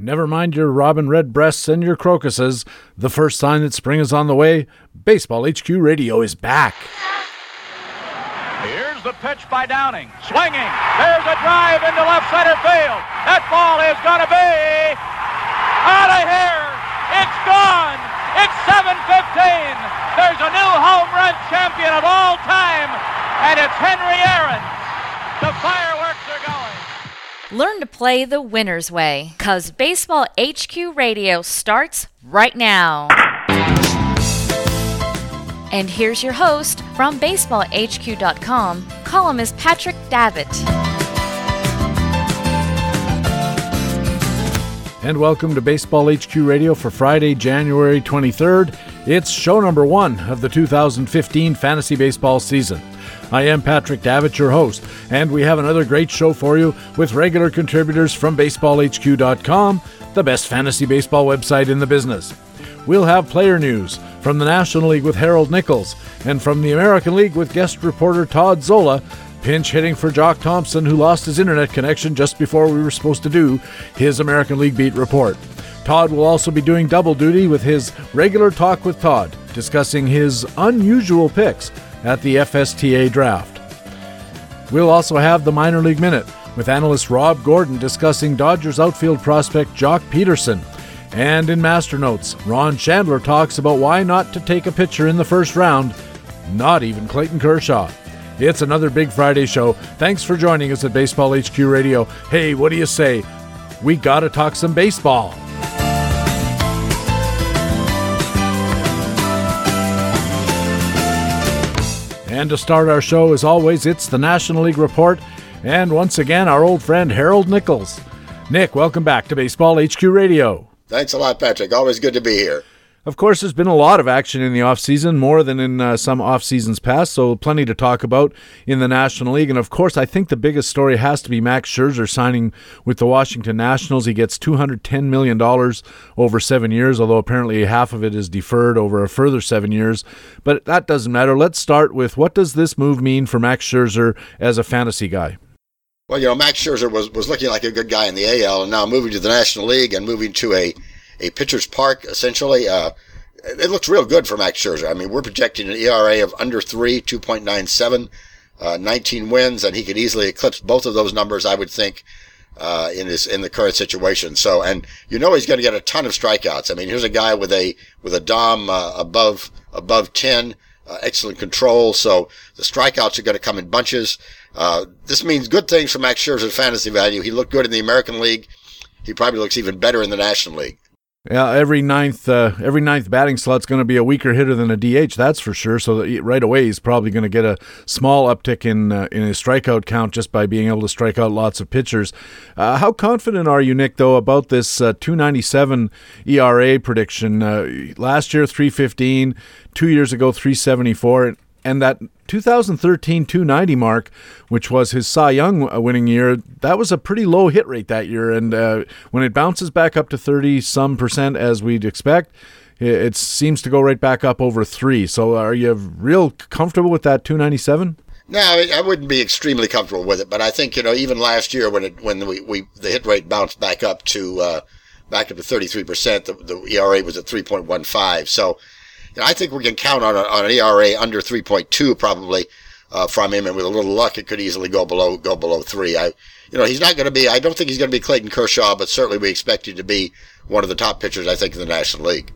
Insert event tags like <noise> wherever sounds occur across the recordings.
Never mind your robin redbreasts and your crocuses. The first sign that spring is on the way, Baseball HQ Radio is back. Here's the pitch by Downing. Swinging. There's a drive into left center field. That ball is going to be out of here. It's gone. It's 7:15. There's a new home run champion of all time, and it's Henry Aaron. The going. Learn to play the winner's way, cause Baseball HQ Radio starts right now. And here's your host from BaseballHQ.com, columnist Patrick Davitt. And welcome to Baseball HQ Radio for Friday, January 23rd. It's show number one of the 2015 fantasy baseball season. I am Patrick Davitt, your host, and we have another great show for you with regular contributors from BaseballHQ.com, the best fantasy baseball website in the business. We'll have player news from the National League with Harold Nichols and from the American League with guest reporter Todd Zola, pinch hitting for Jock Thompson, who lost his internet connection just before we were supposed to do his American League beat report. Todd will also be doing double duty with his regular talk with Todd, discussing his unusual picks at the FSTA draft. We'll also have the Minor League Minute with analyst Rob Gordon discussing Dodgers outfield prospect Joc Pederson. And in Master Notes, Ron Shandler talks about why not to take a pitcher in the first round, not even Clayton Kershaw. It's another Big Friday show. Thanks for joining us at Baseball HQ Radio. Hey, what do you say? We gotta talk some baseball. And to start our show, as always, it's the National League Report, and once again, our old friend Harold Nichols. Nick, welcome back to Baseball HQ Radio. Thanks a lot, Patrick. Always good to be here. Of course, there's been a lot of action in the offseason, more than in uh, some off seasons past, so plenty to talk about in the National League. And of course, I think the biggest story has to be Max Scherzer signing with the Washington Nationals. He gets $210 million over seven years, although apparently half of it is deferred over a further seven years. But that doesn't matter. Let's start with what does this move mean for Max Scherzer as a fantasy guy? Well, you know, Max Scherzer was, was looking like a good guy in the AL, and now moving to the National League and moving to a a pitcher's park, essentially. Uh, it looks real good for Max Scherzer. I mean, we're projecting an ERA of under three, 2.97, uh, 19 wins, and he could easily eclipse both of those numbers, I would think, uh, in this, in the current situation. So, and you know, he's going to get a ton of strikeouts. I mean, here's a guy with a, with a DOM, uh, above, above 10, uh, excellent control. So the strikeouts are going to come in bunches. Uh, this means good things for Max Scherzer's fantasy value. He looked good in the American League. He probably looks even better in the National League. Yeah, every ninth uh, every ninth batting slot's going to be a weaker hitter than a DH. That's for sure. So right away, he's probably going to get a small uptick in uh, in his strikeout count just by being able to strike out lots of pitchers. Uh, how confident are you, Nick, though, about this uh, 297 ERA prediction? Uh, last year, 315. Two years ago, 374 and that 2013 290 mark, which was his Cy Young uh, winning year, that was a pretty low hit rate that year. And uh, when it bounces back up to 30 some percent as we'd expect, it seems to go right back up over three. So are you real comfortable with that 297? No, I wouldn't be extremely comfortable with it, but I think you know even last year when it when we, we the hit rate bounced back up to uh, back up to 33 percent, the, the ERA was at 3.15. So I think we can count on, a, on an ERA under 3.2 probably uh, from him, and with a little luck, it could easily go below go below three. I, you know, he's not going to be. I don't think he's going to be Clayton Kershaw, but certainly we expect him to be one of the top pitchers. I think in the National League.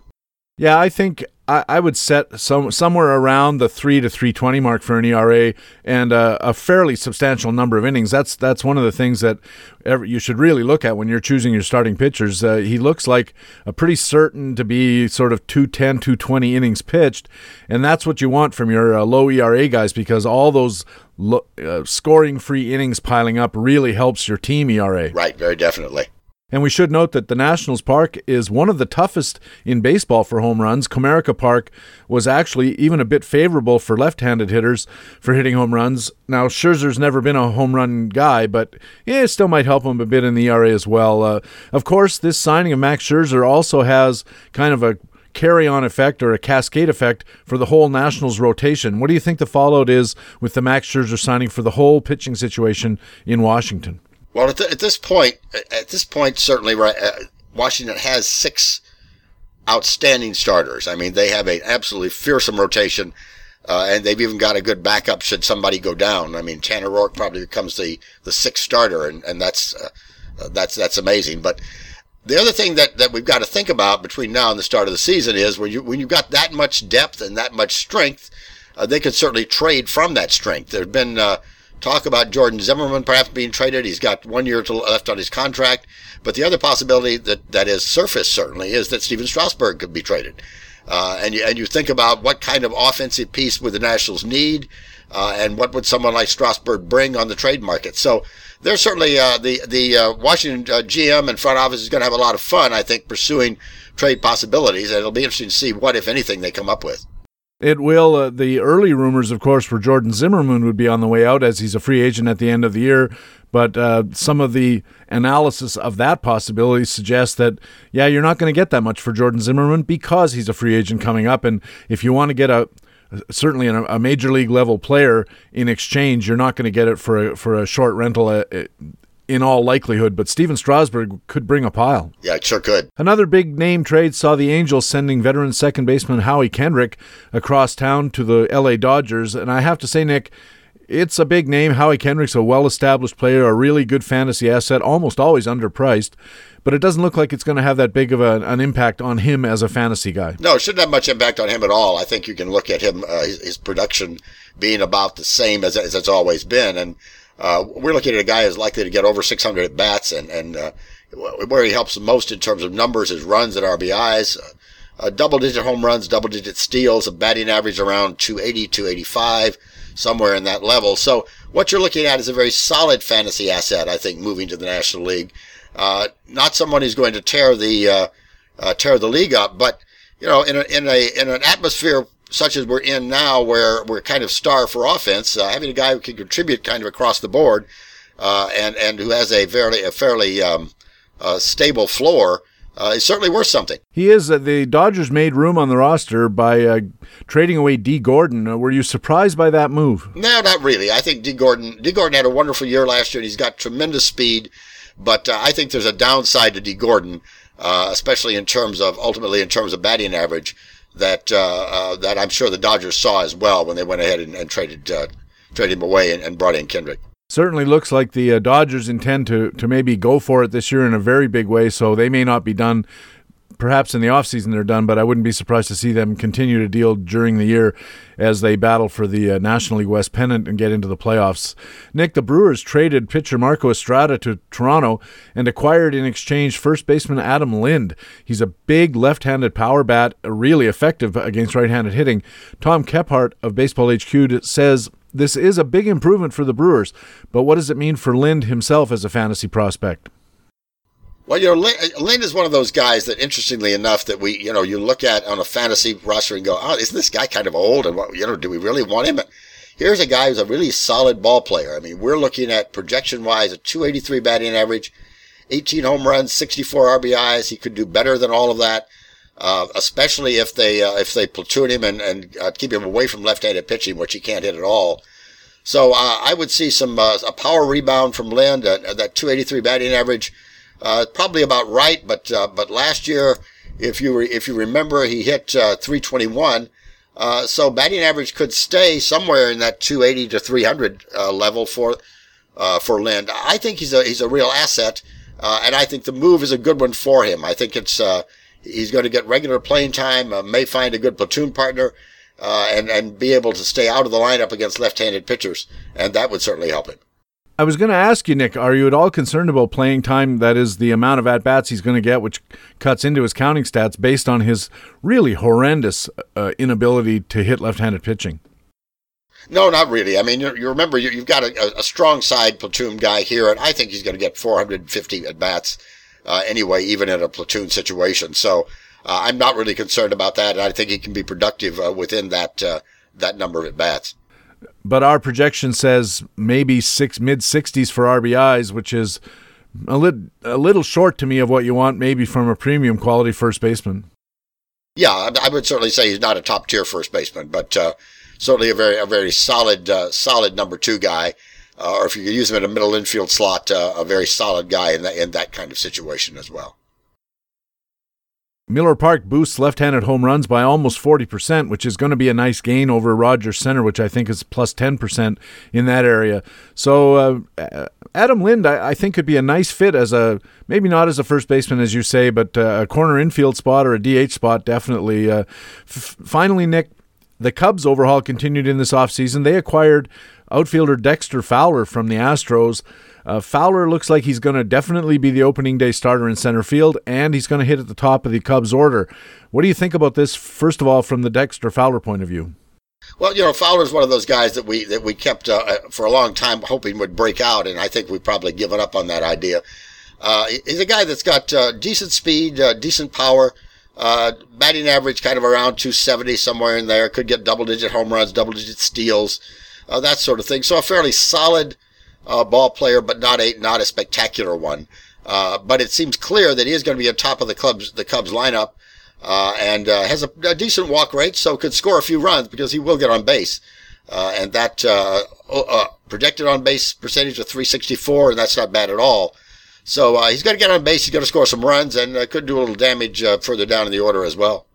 Yeah, I think I, I would set some somewhere around the three to three twenty mark for an ERA and a, a, fairly substantial number of innings. That's that's one of the things that ever, you should really look at when you're choosing your starting pitchers. Uh, he looks like a pretty certain to be sort of 210, 220 innings pitched, and that's what you want from your uh, low ERA guys because all those lo- uh, scoring free innings piling up really helps your team ERA. Right, very definitely. And we should note that the Nationals Park is one of the toughest in baseball for home runs. Comerica Park was actually even a bit favorable for left-handed hitters for hitting home runs. Now Scherzer's never been a home run guy, but yeah, it still might help him a bit in the ERA as well. Uh, of course, this signing of Max Scherzer also has kind of a carry on effect or a cascade effect for the whole Nationals rotation. What do you think the fallout is with the Max Scherzer signing for the whole pitching situation in Washington? Well, at, the, at, this point, at this point, certainly, right, uh, Washington has six outstanding starters. I mean, they have an absolutely fearsome rotation. Uh, and they've even got a good backup should somebody go down. I mean, Tanner Roark probably becomes the, the sixth starter, and, and that's, uh, uh, that's, that's amazing. But the other thing that, that we've got to think about between now and the start of the season is when you, when you've got that much depth and that much strength, uh, they could certainly trade from that strength. There's been, uh, talk about Jordan Zimmermann perhaps being traded. He's got one year left on his contract. But the other possibility that, that has surfaced certainly is that Stephen Strasburg could be traded. Uh, and you and you think about what kind of offensive piece would the Nationals need, uh, and what would someone like Strasburg bring on the trade market. So there's certainly uh, the the uh, Washington uh, GM and front office is going to have a lot of fun, I think, pursuing trade possibilities, and it'll be interesting to see what, if anything, they come up with. It will. Uh, the early rumors, of course, were Jordan Zimmermann would be on the way out as he's a free agent at the end of the year. But uh, some of the analysis of that possibility suggests that, yeah, you're not going to get that much for Jordan Zimmermann because he's a free agent coming up. And if you want to get a certainly a, major league level player in exchange, you're not going to get it for a, for a short rental uh, in all likelihood, but Stephen Strasburg could bring a pile. Yeah, it sure could. Another big name trade saw the Angels sending veteran second baseman Howie Kendrick across town to the LA Dodgers. And I have to say, Nick, it's a big name. Howie Kendrick's a well established player, a really good fantasy asset, almost always underpriced. But it doesn't look like it's going to have that big of a, an impact on him as a fantasy guy. No, it shouldn't have much impact on him at all. I think you can look at him, uh, his, his, production being about the same as, as it's always been. And uh, we're looking at a guy who's likely to get over 600 at bats, and and uh, where he helps most in terms of numbers is runs and RBIs. Uh, double digit home runs, double digit steals, a batting average around 280, 285, somewhere in that level. So what you're looking at is a very solid fantasy asset, I think, moving to the National League. Uh, not someone who's going to tear the uh, uh, tear the league up, but you know, in a, in a in an atmosphere such as we're in now, where we're kind of star for offense, uh, having a guy who can contribute kind of across the board, uh, and and who has a fairly a fairly um, uh, stable floor. Uh, is certainly worth something. He is. Uh, the Dodgers made room on the roster by uh, trading away Dee Gordon. were you surprised by that move? No, not really. I think Dee Gordon. Dee Gordon had a wonderful year last year, and he's got tremendous speed. But I think there's a downside to Dee Gordon, especially in terms of ultimately in terms of batting average that uh, uh, that I'm sure the Dodgers saw as well when they went ahead and, and traded uh, traded him away and, and, brought in Kendrick. Certainly looks like the uh, Dodgers intend to to maybe go for it this year in a very big way. So they may not be done perhaps in the offseason they're done, but I wouldn't be surprised to see them continue to deal during the year as they battle for the uh, National League West pennant and get into the playoffs. Nick, the Brewers traded pitcher Marco Estrada to Toronto and acquired in exchange first baseman Adam Lind. He's a big left-handed power bat, really effective against right-handed hitting. Tom Kephart of Baseball HQ says this is a big improvement for the Brewers, but what does it mean for Lind himself as a fantasy prospect? Well, you know, Lind, is one of those guys that, interestingly enough, that we, you know, you look at on a fantasy roster and go, oh, isn't this guy kind of old? And, what, you know, do we really want him? Here's a guy who's a really solid ball player. I mean, we're looking at projection wise a 283 batting average, 18 home runs, 64 RBIs. He could do better than all of that, uh, especially if they uh, if they platoon him and, and uh, keep him away from left-handed pitching, which he can't hit at all. So uh, I would see some uh, a power rebound from uh, that 283 batting average. Uh, probably about right, but uh, but last year, if you re- if you remember, he hit uh, 321. Uh, so batting average could stay somewhere in that 280 to 300 uh, level for uh, for Lind. I think he's a he's a real asset, and I think the move is a good one for him. I think it's he's going to get regular playing time, may find a good platoon partner. and and be able to stay out of the lineup against left-handed pitchers, and that would certainly help him. I was going to ask you, Nick, are you at all concerned about playing time? That is the amount of at bats he's going to get, which cuts into his counting stats based on his really horrendous uh, inability to hit left handed pitching. No, not really. I mean, you, remember you, have got a, a, strong side platoon guy here, and I think he's going to get 450 at bats uh, anyway, even in a platoon situation. So uh, I'm not really concerned about that, and I think he can be productive uh, within that uh, that number of at bats but our projection says maybe six mid 60s for RBIs, which is a, a little short to me of what you want maybe from a premium quality first baseman. Yeah, I would certainly say he's not a top tier first baseman, but uh, certainly a very a very solid uh, solid number two guy. Uh, or if you could use him in a middle infield slot, uh, a very solid guy in that in that kind of situation as well. Miller Park boosts left handed home runs by almost 40%, which is going to be a nice gain over Rogers Centre, which I think is plus 10% in that area. So, uh, Adam Lind, I, I, think, could be a nice fit as a maybe not as a first baseman, as you say, but uh, a corner infield spot or a DH spot, definitely. Uh, f- finally, Nick, the Cubs overhaul continued in this offseason. They acquired outfielder Dexter Fowler from the Astros. Uh, Fowler looks like he's going to definitely be the opening day starter in center field, and he's going to hit at the top of the Cubs order. What do you think about this, first of all, from the Dexter Fowler point of view? Well, you know, Fowler's one of those guys that we that we kept uh, uh for a long time hoping would break out, and I think we've probably given up on that idea. Uh, he's a guy that's got uh, decent speed, uh, decent power, batting average kind of around 270 somewhere in there. Could get double digit home runs, double digit steals, that sort of thing. So a fairly solid uh, ball player, but not a not a spectacular one. Uh, but it seems clear that he is going to be on top of the Cubs the Cubs lineup, uh, and uh, has a, a, decent walk rate, so could score a few runs because he will get on base. Uh, and that uh, projected on base percentage of 364, and that's not bad at all. So he's going to get on base. He's going to score some runs, and could do a little damage further down in the order as well.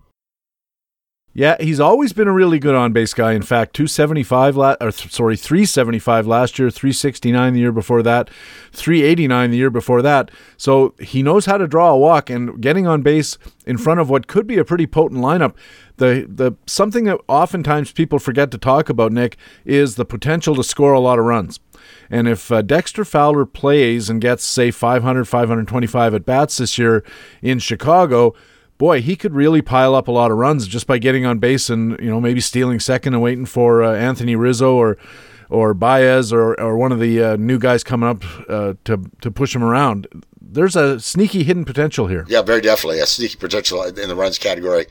Yeah, he's always been a really good on base guy. In fact, 275 la- or th- sorry, 375 last year, 369 the year before that, 389 the year before that. So he knows how to draw a walk and getting on base in front of what could be a pretty potent lineup. The the something that oftentimes people forget to talk about, Nick, is the potential to score a lot of runs. And if uh, Dexter Fowler plays and gets say 500 525 at bats this year in Chicago, boy, he could really pile up a lot of runs just by getting on base and you know maybe stealing second and waiting for uh, Anthony Rizzo or or Baez or or one of the uh, new guys coming up uh, to to push him around. There's a sneaky hidden potential here. Yeah, very definitely a sneaky potential in the runs category.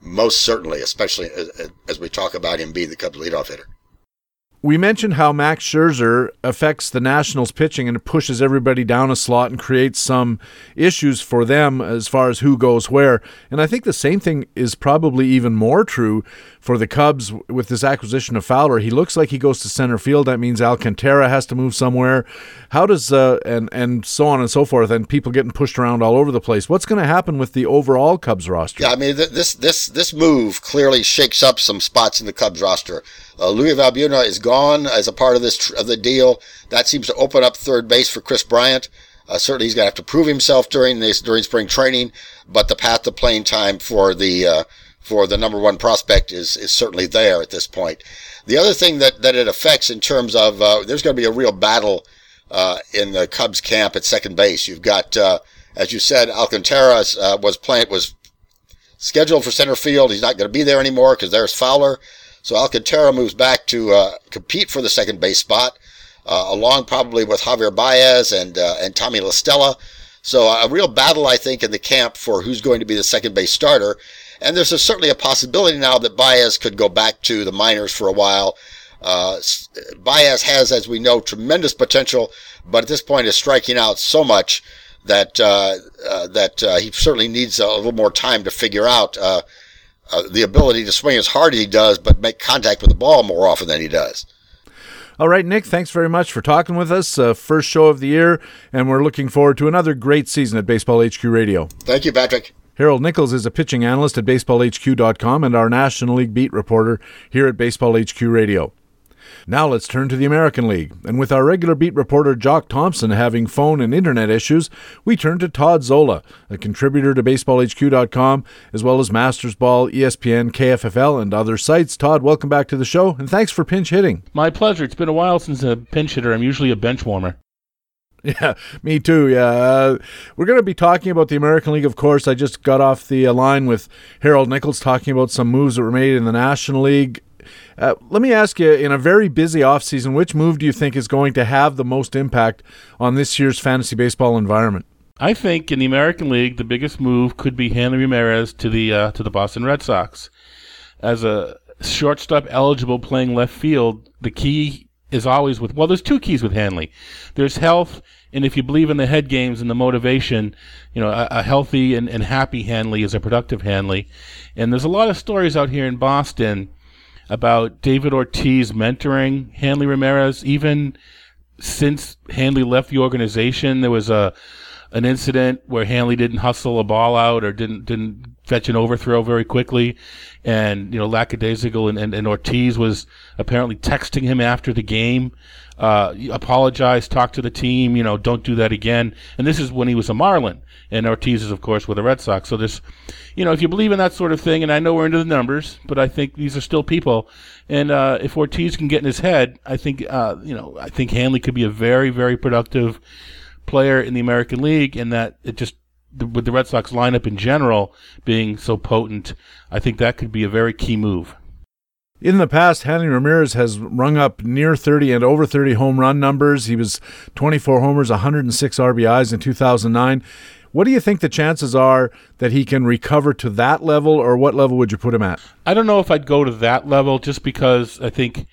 Most certainly, especially as, as we talk about him being the Cubs leadoff hitter. We mentioned how Max Scherzer affects the Nationals pitching and pushes everybody down a slot and creates some issues for them as far as who goes where. And I think the same thing is probably even more true for the Cubs with this acquisition of Fowler. He looks like he goes to center field. That means Alcantara has to move somewhere. How does uh, and and so on and so forth, and people getting pushed around all over the place. What's going to happen with the overall Cubs roster? Yeah, I mean this this this move clearly shakes up some spots in the Cubs roster. Uh, Luis Valbuena is gone as a part of this of the deal. That seems to open up third base for Kris Bryant. Uh, certainly, he's going to have to prove himself during this during spring training, but the path to playing time for the uh, for the number one prospect is is certainly there at this point. The other thing that that it affects in terms of uh, there's going to be a real battle uh, in the Cubs camp at second base. You've got, uh, as you said, Alcantara was playing was scheduled for center field. He's not going to be there anymore because there's Fowler. So Alcantara moves back to uh, compete for the second base spot, uh, along probably with Javier Baez and uh, and Tommy La Stella. So a real battle, I think, in the camp for who's going to be the second base starter. And there's a, certainly a possibility now that Baez could go back to the minors for a while. Uh, Baez has, as we know, tremendous potential, but at this point is striking out so much that uh, uh, that uh, he certainly needs a little more time to figure out uh, uh, the ability to swing as hard as he does, but make contact with the ball more often than he does. All right, Nick, thanks very much for talking with us. Uh, first show of the year, and we're looking forward to another great season at Baseball HQ Radio. Thank you, Patrick. Harold Nichols is a pitching analyst at BaseballHQ.com and our National League beat reporter here at Baseball HQ Radio. Now let's turn to the American League. And with our regular beat reporter Jock Thompson having phone and internet issues, we turn to Todd Zola, a contributor to BaseballHQ.com, as well as Mastersball, ESPN, KFFL, and other sites. Todd, welcome back to the show, and thanks for pinch hitting. My pleasure. It's been a while since a pinch hitter. I'm usually a bench warmer. <laughs> Yeah, me too. Yeah, uh, we're going to be talking about the American League, of course. I just got off the line with Harold Nichols talking about some moves that were made in the National League. Uh, let me ask you, in a very busy offseason, which move do you think is going to have the most impact on this year's fantasy baseball environment? I think in the American League, the biggest move could be Hanley Ramirez to the uh, to the Boston Red Sox. As a shortstop eligible playing left field, the key is always with well, there's two keys with Hanley. There's health, and if you believe in the head games and the motivation, you know, a, a healthy and, and happy Hanley is a productive Hanley. And there's a lot of stories out here in Boston about David Ortiz mentoring Hanley Ramirez. Even since Hanley left the organization, there was a an incident where Hanley didn't hustle a ball out or didn't didn't fetch an overthrow very quickly. And, you know, lackadaisical and, and, and Ortiz was apparently texting him after the game, uh, apologize, talk to the team, you know, don't do that again. And this is when he was a Marlin. And Ortiz is, of course, with the Red Sox. So this, you know, if you believe in that sort of thing, and I know we're into the numbers, but I think these are still people. And uh, if Ortiz can get in his head, I think, uh, you know, I think Hanley could be a very, very productive player in the American League, and that it just the, with the Red Sox lineup in general being so potent, I think that could be a very key move. In the past, Hanley Ramirez has rung up near 30 and over 30 home run numbers. He was 24 homers, 106 RBIs in 2009. What do you think the chances are that he can recover to that level, or what level would you put him at? I don't know if I'd go to that level just because I think,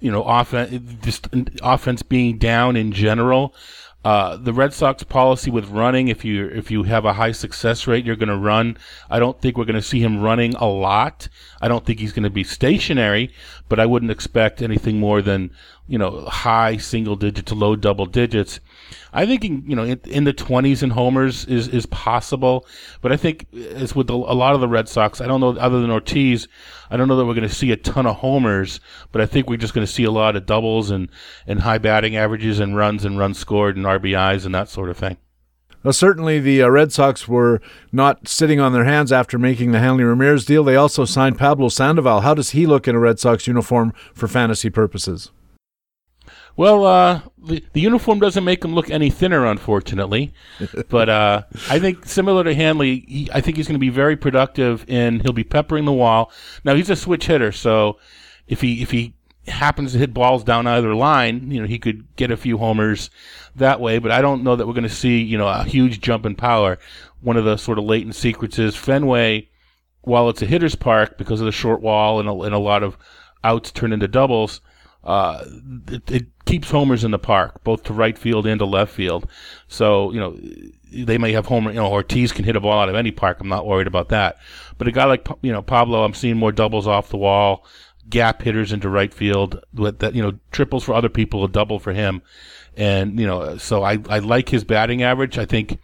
you know, offense, just uh, offense being down in general. Uh, the Red Sox policy with running, if you if you have a high success rate, you're going to run. I don't think we're going to see him running a lot. I don't think he's going to be stationary, but I wouldn't expect anything more than you know high single digit to low double digits. I think you know in, in the 20s in homers is is possible, but I think as with the, a lot of the Red Sox, I don't know other than Ortiz, I don't know that we're going to see a ton of homers, but I think we're just going to see a lot of doubles and and high batting averages and runs and runs scored and RBIs and that sort of thing. Well, certainly the uh, Red Sox were not sitting on their hands after making the Hanley Ramirez deal. They also signed Pablo Sandoval. How does he look in a Red Sox uniform for fantasy purposes? Well, uh, the, the uniform doesn't make him look any thinner, unfortunately. <laughs> but uh, I think similar to Hanley, he, I think he's going to be very productive, and he'll be peppering the wall. Now he's a switch hitter, so if he if he happens to hit balls down either line, you know he could get a few homers that way. But I don't know that we're going to see you know a huge jump in power. One of the sort of latent secrets is Fenway, while it's a hitter's park because of the short wall and a, and a lot of outs turn into doubles uh, it, it, keeps homers in the park, both to right field and to left field. So, you know, they may have homer, you know, Ortiz can hit a ball out of any park. I'm not worried about that. But a guy like, you know, Pablo, I'm seeing more doubles off the wall, gap hitters into right field with that, you know, triples for other people, a double for him. And, you know, so I, I like his batting average. I think,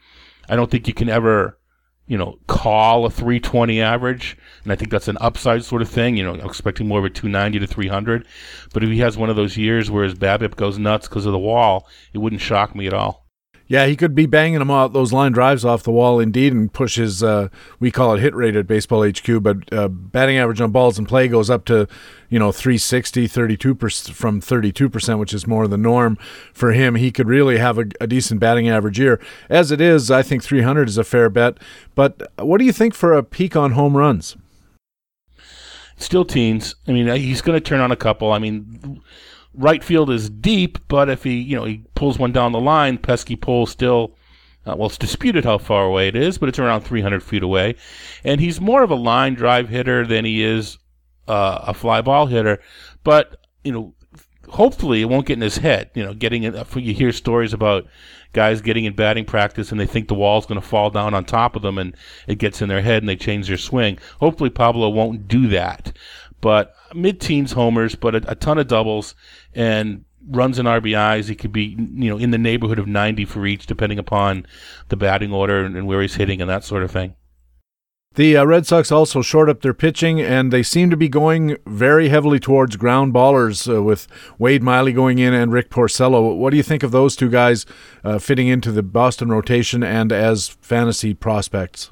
I don't think you can ever, you know, call a 320 average. And I think that's an upside sort of thing. You know, expecting more of a 290 to 300. But if he has one of those years where his BABIP goes nuts because of the wall, it wouldn't shock me at all. Yeah, he could be banging them out those line drives off the wall indeed, and push his uh, we call it hit rate at Baseball HQ, but uh, batting average on balls in play goes up to you know 360, 32 percent from 32 percent, which is more the norm for him. He could really have a, a decent batting average year. As it is, I think 300 is a fair bet. But what do you think for a peak on home runs? Still teens. I mean, he's going to turn on a couple. I mean right field is deep, but if he, you know, he pulls one down the line, pesky pole still. Uh, well, it's disputed how far away it is, but it's around 300 feet away. And he's more of a line drive hitter than he is uh, a fly ball hitter. But, you know, hopefully it won't get in his head. You know, getting it, you hear stories about guys getting in batting practice and they think the wall's going to fall down on top of them and it gets in their head and they change their swing. Hopefully Pablo won't do that but mid-teens homers, but a, a, ton of doubles and runs and RBIs. He could be, you know, in the neighborhood of 90 for each, depending upon the batting order and, and where he's hitting and that sort of thing. The uh, Red Sox also short up their pitching, and they seem to be going very heavily towards ground ballers uh, with Wade Miley going in and Rick Porcello. What do you think of those two guys uh, fitting into the Boston rotation and as fantasy prospects?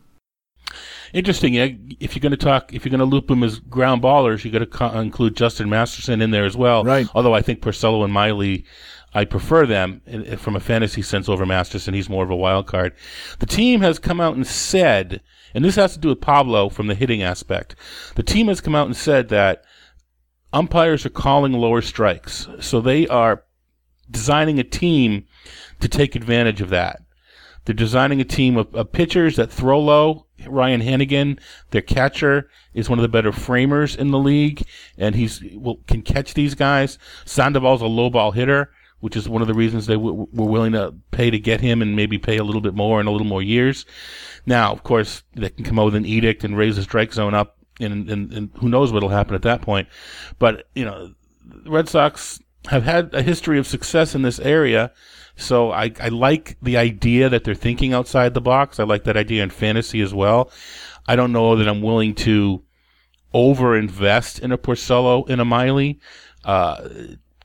Interesting. If you're going to talk, if you're going to loop them as ground ballers, you got to co- include Justin Masterson in there as well. Right. Although I think Porcello and Miley, I prefer them from a fantasy sense over Masterson. He's more of a wild card. The team has come out and said, and this has to do with Pablo from the hitting aspect. The team has come out and said that umpires are calling lower strikes, so they are designing a team to take advantage of that. They're designing a team of, of pitchers that throw low Ryan Hanigan, their catcher, is one of the better framers in the league, and he's will, can catch these guys. Sandoval's a low ball hitter, which is one of the reasons they w- were willing to pay to get him and maybe pay a little bit more in a little more years. Now, of course, they can come out with an edict and raise the strike zone up, and, and, and who knows what'll happen at that point. But, you know, the Red Sox have had a history of success in this area so I, I like the idea that they're thinking outside the box. I like that idea in fantasy as well. I don't know that I'm willing to overinvest in a Porcello in a Miley uh,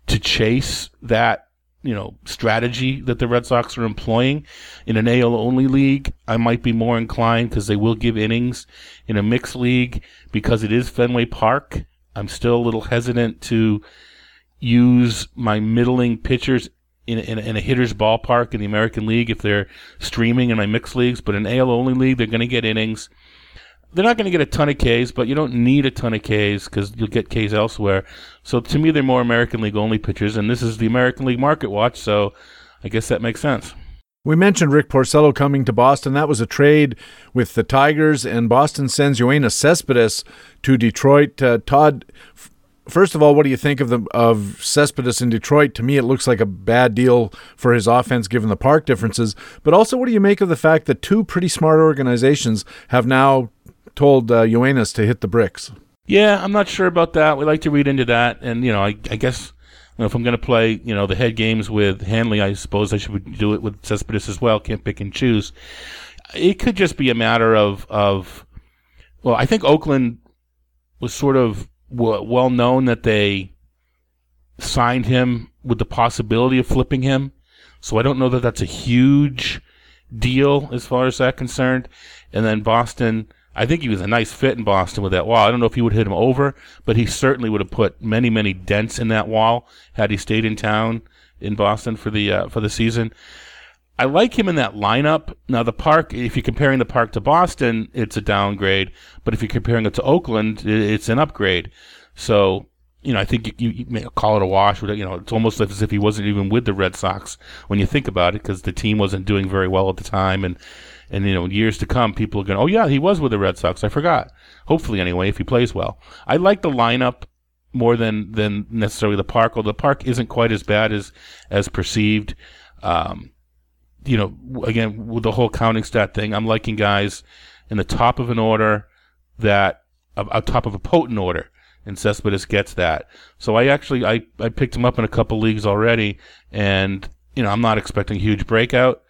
to chase that you know strategy that the Red Sox are employing in an AL only league. I might be more inclined because they will give innings in a mixed league because it is Fenway Park. I'm still a little hesitant to use my middling pitchers in, in, in, a hitter's ballpark in the American League if they're streaming in my mixed leagues. But in AL only league, they're going to get innings they're not going to get a ton of Ks, but you don't need a ton of Ks because you'll get Ks elsewhere. So to me, they're more American League only pitchers, and this is the American League market watch, so I guess that makes sense. We mentioned Rick Porcello coming to Boston. That was a trade with the Tigers, and Boston sends Yoenis Cespedes to Detroit. Uh, Todd, first of all, what do you think of the of Cespedes in Detroit? To me, it looks like a bad deal for his offense given the park differences. But also, what do you make of the fact that two pretty smart organizations have now told uh, to hit the bricks. Yeah, I'm not sure about that. We like to read into that, and you know, I, I guess you know, if I'm going to play, you know, the head games with Hanley, I suppose I should do it with Cespedes as well. Can't pick and choose. It could just be a matter of of. Well, I think Oakland was sort of well known that they signed him with the possibility of flipping him. So I don't know that that's a huge deal as far as that concerned. And then Boston I think he was a nice fit in Boston with that wall. I don't know if he would hit him over, but he certainly would have put many, many dents in that wall had he stayed in town in Boston for the uh, for the season. I like him in that lineup. Now the park, if you're comparing the park to Boston, it's a downgrade, but if you're comparing it to Oakland, it's an upgrade. So you know, I think you, you, you call it a wash. You know, it's almost as if he wasn't even with the Red Sox when you think about it, because the team wasn't doing very well at the time, and and you know, years to come, people are going, "Oh yeah, he was with the Red Sox. I forgot." Hopefully, anyway, if he plays well, I like the lineup more than than necessarily the park. Although the park isn't quite as bad as as perceived. Um, you know, again with the whole counting stat thing, I'm liking guys in the top of an order that a top of a potent order and Cespedes gets that. So I actually I, I picked him up in a couple leagues already, and you know I'm not expecting a huge breakout.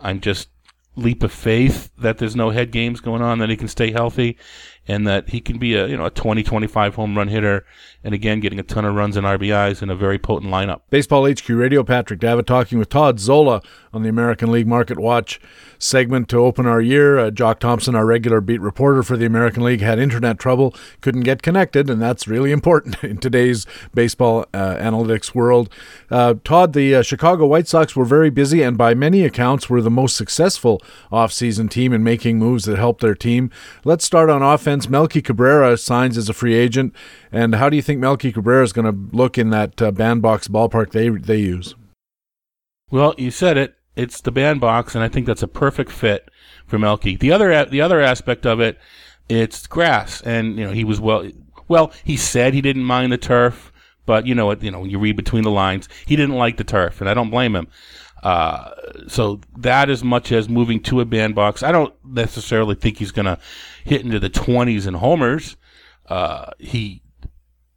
I'm just leap of faith that there's no head games going on, that he can stay healthy, and that he can be a you know a 20 25 home run hitter and again getting a ton of runs and RBIs in a very potent lineup. Baseball HQ Radio Patrick Davitt talking with Todd Zola on the American League Market Watch segment to open our year. Uh, Jock Thompson, our regular beat reporter for the American League, had internet trouble, couldn't get connected, and that's really important <laughs> in today's baseball uh, analytics world. Uh, Todd, the uh, Chicago White Sox were very busy and by many accounts were the most successful offseason team in making moves that helped their team. Let's start on offense Melky Cabrera signs as a free agent. And how do you think Melky Cabrera is going to look in that uh, bandbox ballpark they they use? Well, you said it. It's the bandbox, and I think that's a perfect fit for Melky. The other the other aspect of it, it's grass, and you know he was well. Well, he said he didn't mind the turf, but you know what? You know, you read between the lines, he didn't like the turf, and I don't blame him. Uh, so that as much as moving to a bandbox, I don't necessarily think he's going to hit into the 20s in homers. Uh, he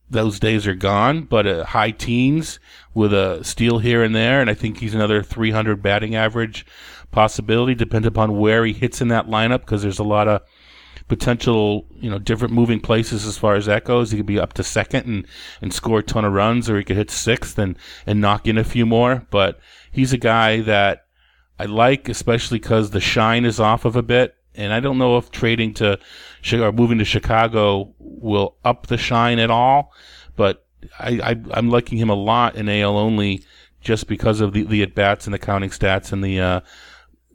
those days are gone, but uh, high teens with a steal here and there, and I think he's another 300 batting average possibility, depending upon where he hits in that lineup, because there's a lot of potential, you know, different moving places as far as that goes. He could be up to second and, and score a ton of runs, or he could hit sixth and, and knock in a few more. But he's a guy that I like, especially because the shine is off of a bit. And I don't know if trading to or moving to Chicago will up the shine at all, but I, I am liking him a lot in AL only just because of the, the at bats and the counting stats and the uh,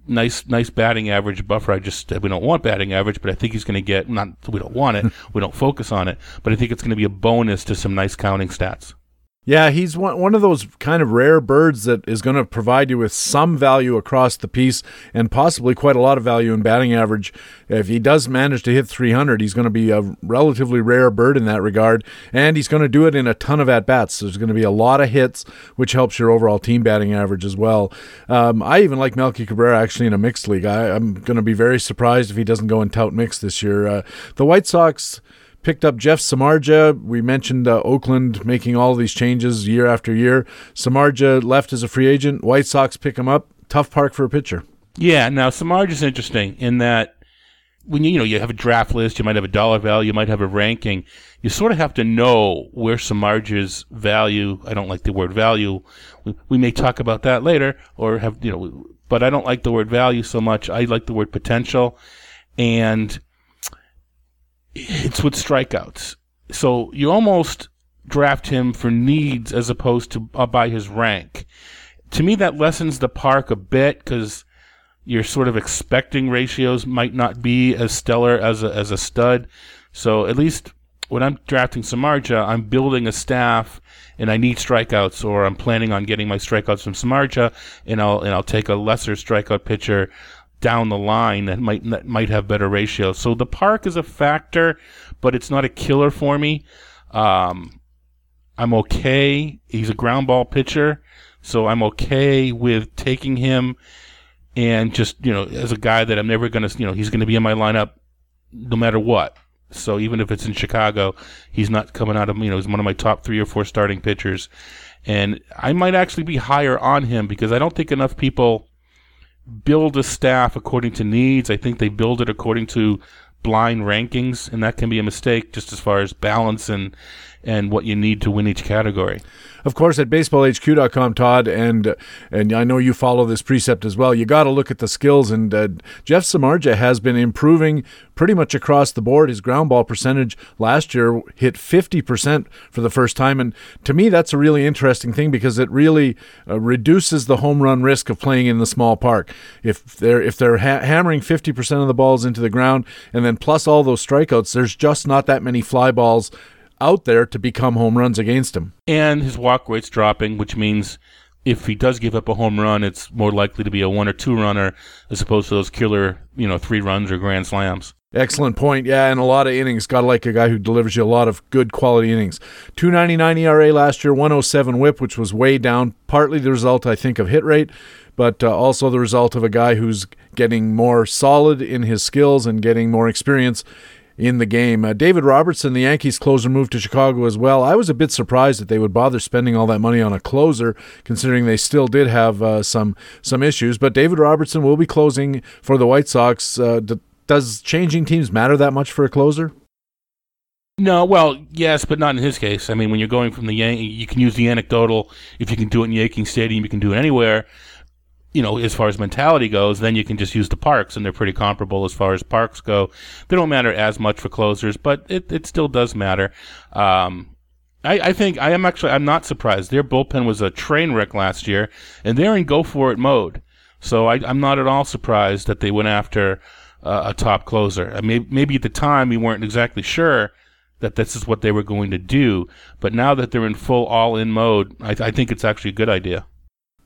nice nice batting average buffer. I just we don't want batting average, but I think he's going to get not we don't want it. <laughs> we don't focus on it, but I think it's going to be a bonus to some nice counting stats. Yeah, he's one, one of those kind of rare birds that is going to provide you with some value across the piece and possibly quite a lot of value in batting average. If he does manage to hit 300, he's going to be a relatively rare bird in that regard, and he's going to do it in a ton of at bats. There's going to be a lot of hits, which helps your overall team batting average as well. Um, I even like Melky Cabrera actually in a mixed league. I, am going to be very surprised if he doesn't go in tout mix this year. Uh, the White Sox picked up Jeff Samardzija. We mentioned uh, Oakland making all these changes year after year. Samardzija left as a free agent. White Sox pick him up. Tough park for a pitcher. Yeah, now Samardzija's interesting in that when you you know you have a draft list, you might have a dollar value, you might have a ranking. You sort of have to know where Samardzij's value. I don't like the word value. We, we may talk about that later, or have you know, but I don't like the word value so much. I like the word potential, and it's with strikeouts. So you almost draft him for needs as opposed to uh, by his rank. To me, that lessens the park a bit because your sort of expecting ratios might not be as stellar as a, as a stud. So at least when I'm drafting Samardzija, I'm building a staff and I need strikeouts, or I'm planning on getting my strikeouts from Samardzija, and I'll and I'll take a lesser strikeout pitcher down the line that might that might have better ratios. So the park is a factor, but it's not a killer for me. Um, I'm okay. He's a ground ball pitcher, so I'm okay with taking him and just you know as a guy that I'm never going to you know he's going to be in my lineup no matter what. So even if it's in Chicago, he's not coming out of you know he's one of my top three or four starting pitchers, and I might actually be higher on him because I don't think enough people build a staff according to needs. I think they build it according to blind rankings, and that can be a mistake just as far as balance and and what you need to win each category. Of course, at baseballhq.com, Todd, and and I know you follow this precept as well. You got to look at the skills, and uh, Jeff Samardzija has been improving pretty much across the board. His ground ball percentage last year hit 50% for the first time, and to me, that's a really interesting thing because it really uh, reduces the home run risk of playing in the small park. If they're if they're ha- hammering 50% of the balls into the ground, and then plus all those strikeouts, there's just not that many fly balls out there to become home runs against him. And his walk rate's dropping, which means if he does give up a home run, it's more likely to be a one or two runner as opposed to those killer, you know, three runs or grand slams. Excellent point. Yeah, and a lot of innings. Got to like a guy who delivers you a lot of good quality innings. 299 ERA last year, 107 whip, which was way down. Partly the result, I think, of hit rate, but uh, also the result of a guy who's getting more solid in his skills and getting more experience in the game. Uh, David Robertson, the Yankees closer, moved to Chicago as well. I was a bit surprised that they would bother spending all that money on a closer, considering they still did have uh, some some issues. But David Robertson will be closing for the White Sox. Uh, d- does changing teams matter that much for a closer? No, well, yes, but not in his case. I mean, when you're going from the Yankee, you can use the anecdotal. If you can do it in Yankee Stadium, you can do it anywhere you know, as far as mentality goes, then you can just use the parks, and they're pretty comparable as far as parks go. They don't matter as much for closers, but it, it still does matter. Um, I, I think I am actually I'm not surprised. Their bullpen was a train wreck last year, and they're in go for it mode. So I, am not at all surprised that they went after uh, a top closer. I mean, maybe at the time we weren't exactly sure that this is what they were going to do, but now that they're in full all in mode, I, I think it's actually a good idea.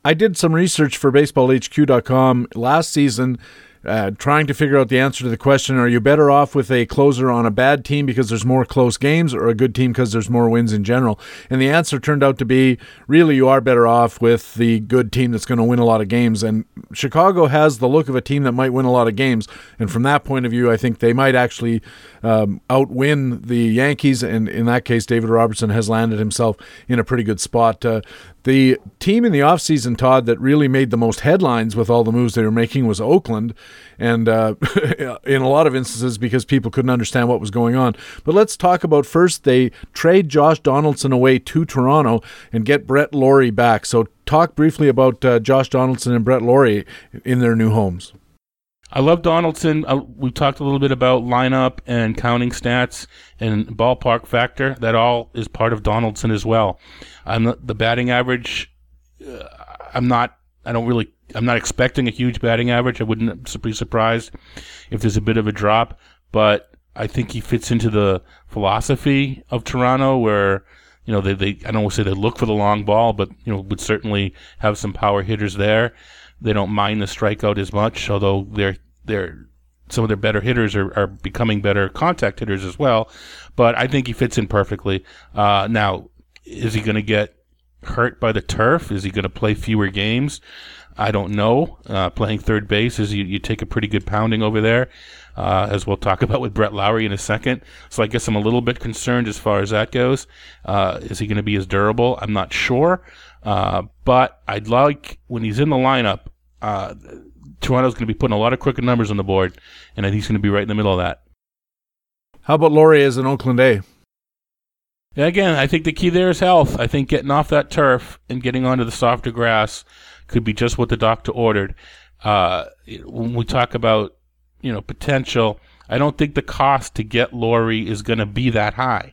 I did some research for baseballhq.com last season uh, trying to figure out the answer to the question are you better off with a closer on a bad team because there's more close games or a good team because there's more wins in general? And the answer turned out to be really you are better off with the good team that's going to win a lot of games. And Chicago has the look of a team that might win a lot of games. And from that point of view, I think they might actually um, outwin the Yankees. And in that case, David Robertson has landed himself in a pretty good spot. Uh, the team in the offseason, Todd, that really made the most headlines with all the moves they were making was Oakland and uh, <laughs> in a lot of instances because people couldn't understand what was going on. But let's talk about first they trade Josh Donaldson away to Toronto and get Brett Lawrie back. So talk briefly about uh, Josh Donaldson and Brett Lawrie in their new homes. I love Donaldson. Uh, we talked a little bit about lineup and counting stats and ballpark factor. That all is part of Donaldson as well. I'm the, the batting average. Uh, I'm not. I don't really I'm not expecting a huge batting average. I wouldn't be surprised if there's a bit of a drop, but I think he fits into the philosophy of Toronto where you know they, they I don't want to say they look for the long ball, but you know would certainly have some power hitters there. They don't mind the strikeout as much, although they're they're some of their better hitters are, are becoming better contact hitters as well. But I think he fits in perfectly. Uh, now, is he going to get hurt by the turf? Is he going to play fewer games? I don't know. Uh, playing third base is you, you take a pretty good pounding over there, uh, as we'll talk <laughs> about with Brett Lawrie in a second. So I guess I'm a little bit concerned as far as that goes. Uh, is he going to be as durable? I'm not sure. Uh, but I'd like when he's in the lineup uh, Toronto's going to be putting a lot of crooked numbers on the board, and I think he's going to be right in the middle of that. How about Lawrie as an Oakland A? Yeah, again, I think the key there is health. I think getting off that turf and getting onto the softer grass could be just what the doctor ordered. Uh, when we talk about you know potential, I don't think the cost to get Lawrie is going to be that high.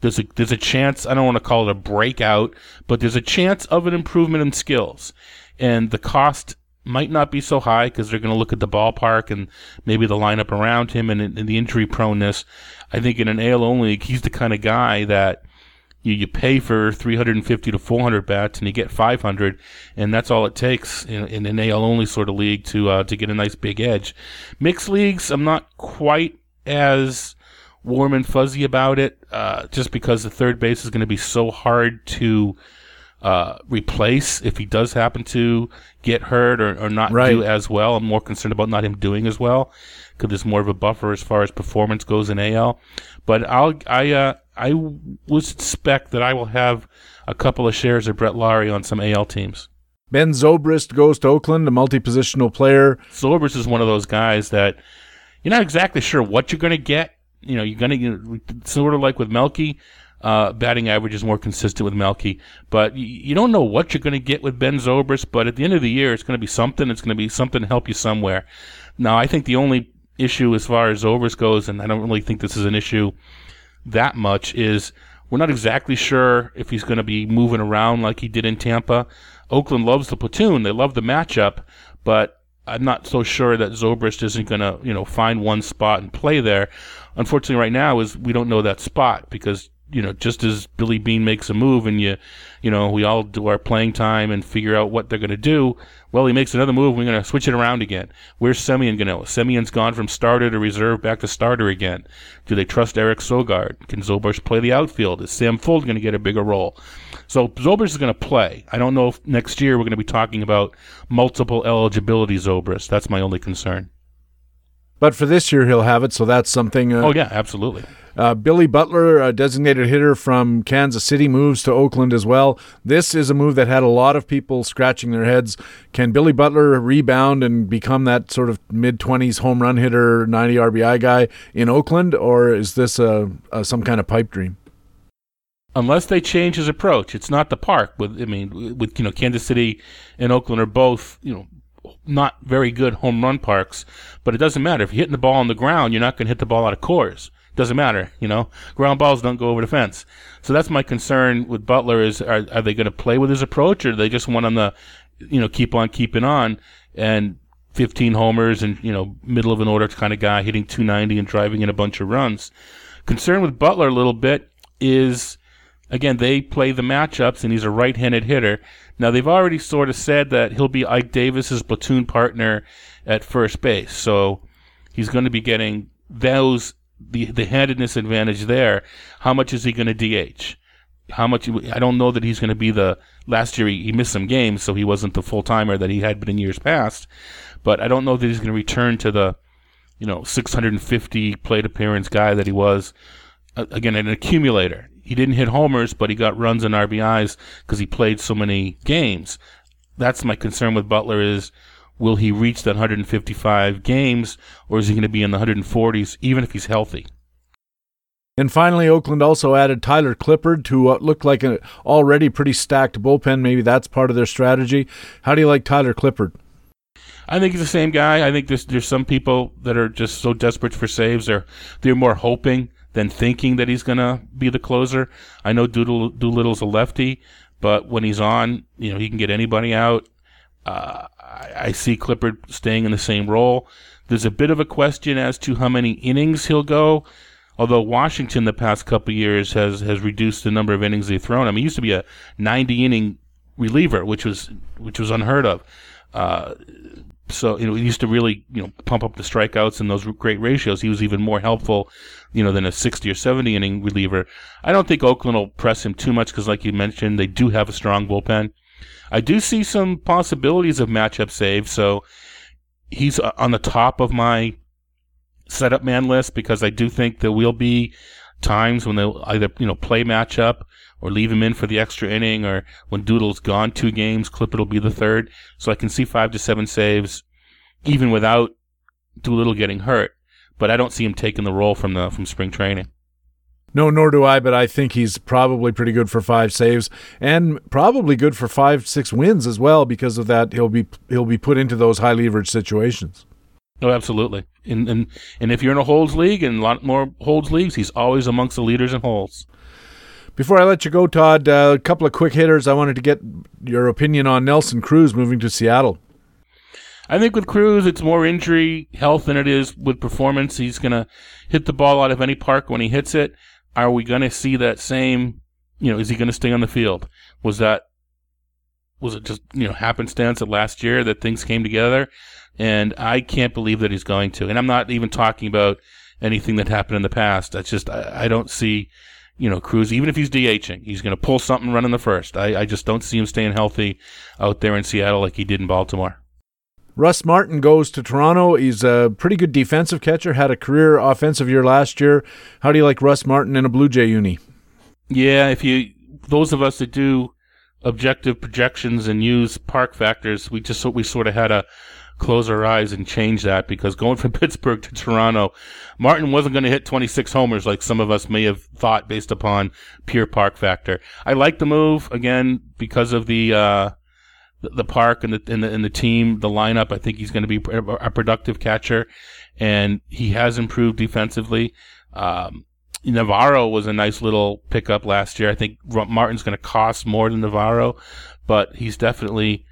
There's a there's a chance I don't want to call it a breakout, but there's a chance of an improvement in skills, and the cost might not be so high because they're going to look at the ballpark and maybe the lineup around him and, and the injury proneness. I think in an AL only, he's the kind of guy that you, you pay for 350 to 400 bats and you get 500, and that's all it takes in, in an AL only sort of league to uh, to get a nice big edge. Mixed leagues, I'm not quite as warm and fuzzy about it, uh, just because the third base is going to be so hard to uh, replace if he does happen to get hurt or, or not right. do as well. I'm more concerned about not him doing as well because there's more of a buffer as far as performance goes in AL. But I'll I uh, I would suspect that I will have a couple of shares of Brett Lawrie on some AL teams. Ben Zobrist goes to Oakland, a multi-positional player. Zobrist is one of those guys that you're not exactly sure what you're going to get. You know, you're going to you sort of like with Melky. Uh, batting average is more consistent with Melky, but you, you don't know what you're going to get with Ben Zobrist. But at the end of the year, it's going to be something. It's going to be something to help you somewhere. Now, I think the only issue as far as Zobrist goes, and I don't really think this is an issue that much, is we're not exactly sure if he's going to be moving around like he did in Tampa. Oakland loves the platoon; they love the matchup, but I'm not so sure that Zobrist isn't going to, you know, find one spot and play there. Unfortunately, right now is we don't know that spot because you know, just as Billy Beane makes a move and you, you know, we all do our playing time and figure out what they're going to do. Well, he makes another move. We're going to switch it around again. Where's Semien going to? Semien's gone from starter to reserve back to starter again. Do they trust Eric Sogard? Can Zobrist play the outfield? Is Sam Fuld going to get a bigger role? So Zobrist is going to play. I don't know if next year we're going to be talking about multiple eligibility Zobrist. That's my only concern. But for this year, he'll have it, so that's something. Uh, oh yeah, absolutely. Uh, Billy Butler, a designated hitter from Kansas City, moves to Oakland as well. This is a move that had a lot of people scratching their heads. Can Billy Butler rebound and become that sort of mid 20s home run hitter, 90 RBI guy in Oakland, or is this a, a some kind of pipe dream? unless they change his approach. It's not the park. With I mean, with you know, Kansas City and Oakland are both you know not very good home run parks, but it doesn't matter. If you're hitting the ball on the ground, you're not going to hit the ball out of Coors. Doesn't matter, you know. Ground balls don't go over the fence. So that's my concern with Butler is are, are they going to play with his approach or they just want him to, you know, keep on keeping on and 15 homers and, you know, middle of an order kind of guy hitting 290 and driving in a bunch of runs. Concern with Butler a little bit is again, they play the matchups and he's a right-handed hitter. Now they've already sort of said that he'll be Ike Davis's platoon partner at first base. So he's going to be getting those the the handedness advantage there. How much is he going to DH? How much? I don't know that he's going to be the. Last year he, he missed some games, so he wasn't the full timer that he had been in years past. But I don't know that he's going to return to the, you know, 650 plate appearance guy that he was. Uh, again, an accumulator. He didn't hit homers, but he got runs and RBIs because he played so many games. That's my concern with Butler is will he reach that 155 games or is he going to be in the 140s even if he's healthy? And finally, Oakland also added Tyler Clippard to what looked like an already pretty stacked bullpen. Maybe that's part of their strategy. How do you like Tyler Clippard? I think he's the same guy. I think there's there's some people that are just so desperate for saves. They're they're more hoping than thinking that he's gonna be the closer. I know Doodle, Doolittle's a lefty, but when he's on, you know he can get anybody out. Uh, I, see Clippard staying in the same role. There's a bit of a question as to how many innings he'll go. Although Washington the past couple years has has reduced the number of innings they've thrown. I mean, he used to be a 90 inning reliever, which was which was unheard of. Uh, so you know, he used to really you know pump up the strikeouts and those great ratios. He was even more helpful, you know, than a 60 or 70 inning reliever. I don't think Oakland will press him too much because, like you mentioned, they do have a strong bullpen. I do see some possibilities of matchup saves, so he's uh, on the top of my setup man list because I do think there will be times when they'll either you know play matchup or leave him in for the extra inning, or when Doodle's gone two games, Clippard will be the third. So I can see five to seven saves even without Doolittle getting hurt. But I don't see him taking the role from the from spring training. No, nor do I, but I think he's probably pretty good for five saves and probably good for five, six wins as well. Because of that, he'll be he'll be put into those high leverage situations. Oh, absolutely. And and and if you're in a holds league and a lot more holds leagues, he's always amongst the leaders in holds. Before I let you go, Todd, uh, a couple of quick hitters. I wanted to get your opinion on Nelson Cruz moving to Seattle. I think with Cruz, it's more injury health than it is with performance. He's going to hit the ball out of any park when he hits it. Are we going to see that same? You know, is he going to stay on the field? Was that was it just you know happenstance of last year that things came together? And I can't believe that he's going to. And I'm not even talking about anything that happened in the past. That's just I, I don't see you know, Cruz, even if he's DHing, he's going to pull something running the first. I, I just don't see him staying healthy out there in Seattle like he did in Baltimore. Russ Martin goes to Toronto. He's a pretty good defensive catcher, had a career offensive year last year. How do you like Russ Martin in a Blue Jay uni? Yeah, if you, those of us that do objective projections and use park factors, we just, we sort of had a, close our eyes and change that because going from <laughs> Pittsburgh to Toronto, Martin wasn't going to hit 26 homers like some of us may have thought based upon pure park factor. I like the move again because of the uh, the park and the, and the and the team, the lineup. I think he's going to be a productive catcher, and he has improved defensively. Um, Navarro was a nice little pickup last year. I think Martin's going to cost more than Navarro, but he's definitely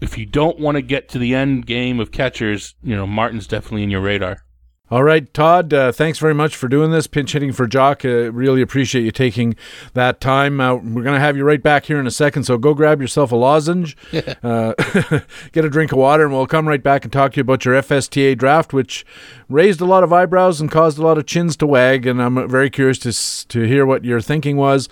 if you don't want to get to the end game of catchers, you know, Martin's definitely in your radar. All right, Todd, uh, thanks very much for doing this. Pinch hitting for Jock. Uh, really appreciate you taking that time. Uh, we're going to have you right back here in a second, so go grab yourself a lozenge, <laughs> uh, <laughs> get a drink of water, and we'll come right back and talk to you about your FSTA draft, which raised a lot of eyebrows and caused a lot of chins to wag. And I'm very curious to, to hear what your thinking was.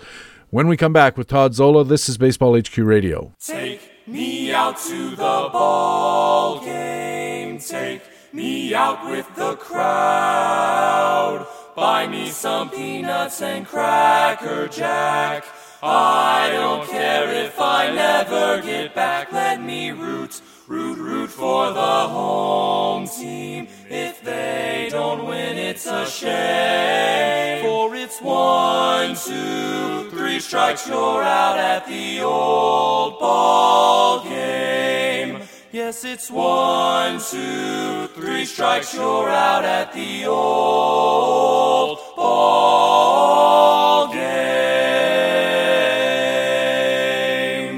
When we come back with Todd Zola, this is Baseball HQ Radio. Take me out to the ball game. Take me out with the crowd. Buy me some peanuts and cracker jack. I don't care if I never get back. Let me root, root, root for the home team. If they don't win, it's a shame. For it's one, two, three strikes, you're out at the old ball game. Yes, it's one, two, three strikes, you're out at the old ball game.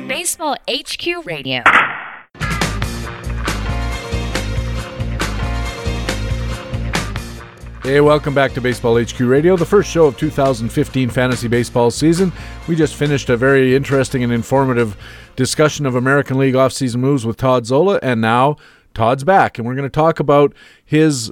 Baseball HQ Radio. Hey, welcome back to Baseball HQ Radio, the first show of 2015 fantasy baseball season. We just finished a very interesting and informative discussion of American League offseason moves with Todd Zola, and now Todd's back, and we're going to talk about his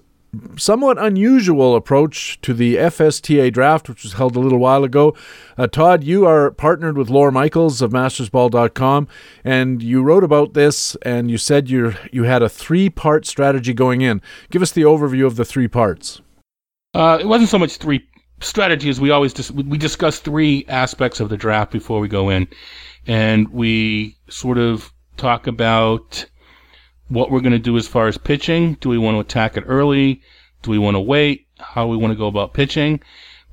somewhat unusual approach to the FSTA draft, which was held a little while ago. Uh, Todd, you are partnered with Lawr Michaels of MastersBall.com, and you wrote about this, and you said you you had a three part strategy going in. Give us the overview of the three parts. Uh, it wasn't so much three strategies. We always dis- we discuss three aspects of the draft before we go in, and we sort of talk about what we're going to do as far as pitching. Do we want to attack it early? Do we want to wait? How we want to go about pitching?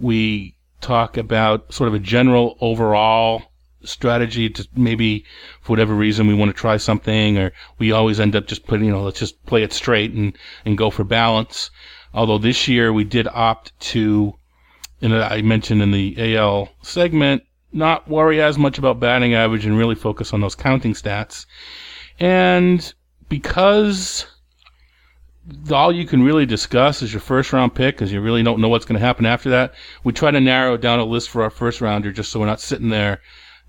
We talk about sort of a general overall strategy to maybe for whatever reason we want to try something or we always end up just putting you know let's just play it straight and and go for balance Although this year we did opt to, and I mentioned in the AL segment, not worry as much about batting average and really focus on those counting stats. And because all you can really discuss is your first round pick because you really don't know what's going to happen after that. We try to narrow down a list for our first rounder just so we're not sitting there,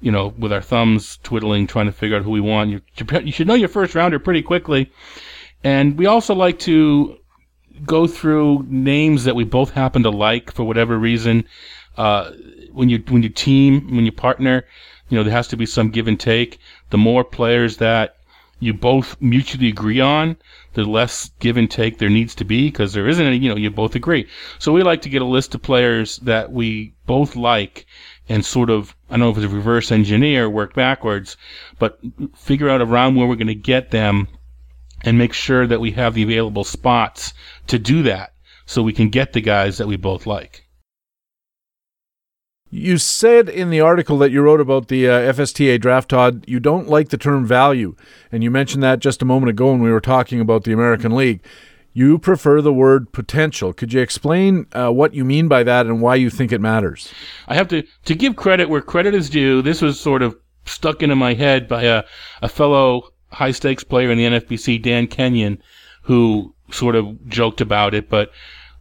you know, with our thumbs twiddling trying to figure out who we want. You, you should know your first rounder pretty quickly. And we also like to go through names that we both happen to like for whatever reason. Uh, when you when you team when you partner, you know there has to be some give and take. The more players that you both mutually agree on, the less give and take there needs to be because there isn't any. You know, you both agree. So we like to get a list of players that we both like and sort of I don't know if it's reverse engineer, work backwards, but figure out around where we're going to get them and make sure that we have the available spots to do that so we can get the guys that we both like. You said in the article that you wrote about the uh, FSTA draft, Todd, you don't like the term value. And you mentioned that just a moment ago when we were talking about the American League. You prefer the word potential. Could you explain uh, what you mean by that and why you think it matters? I have to, to give credit where credit is due. This was sort of stuck into my head by a, a fellow high stakes player in the NFBC, Dan Kenyon, who sort of joked about it, but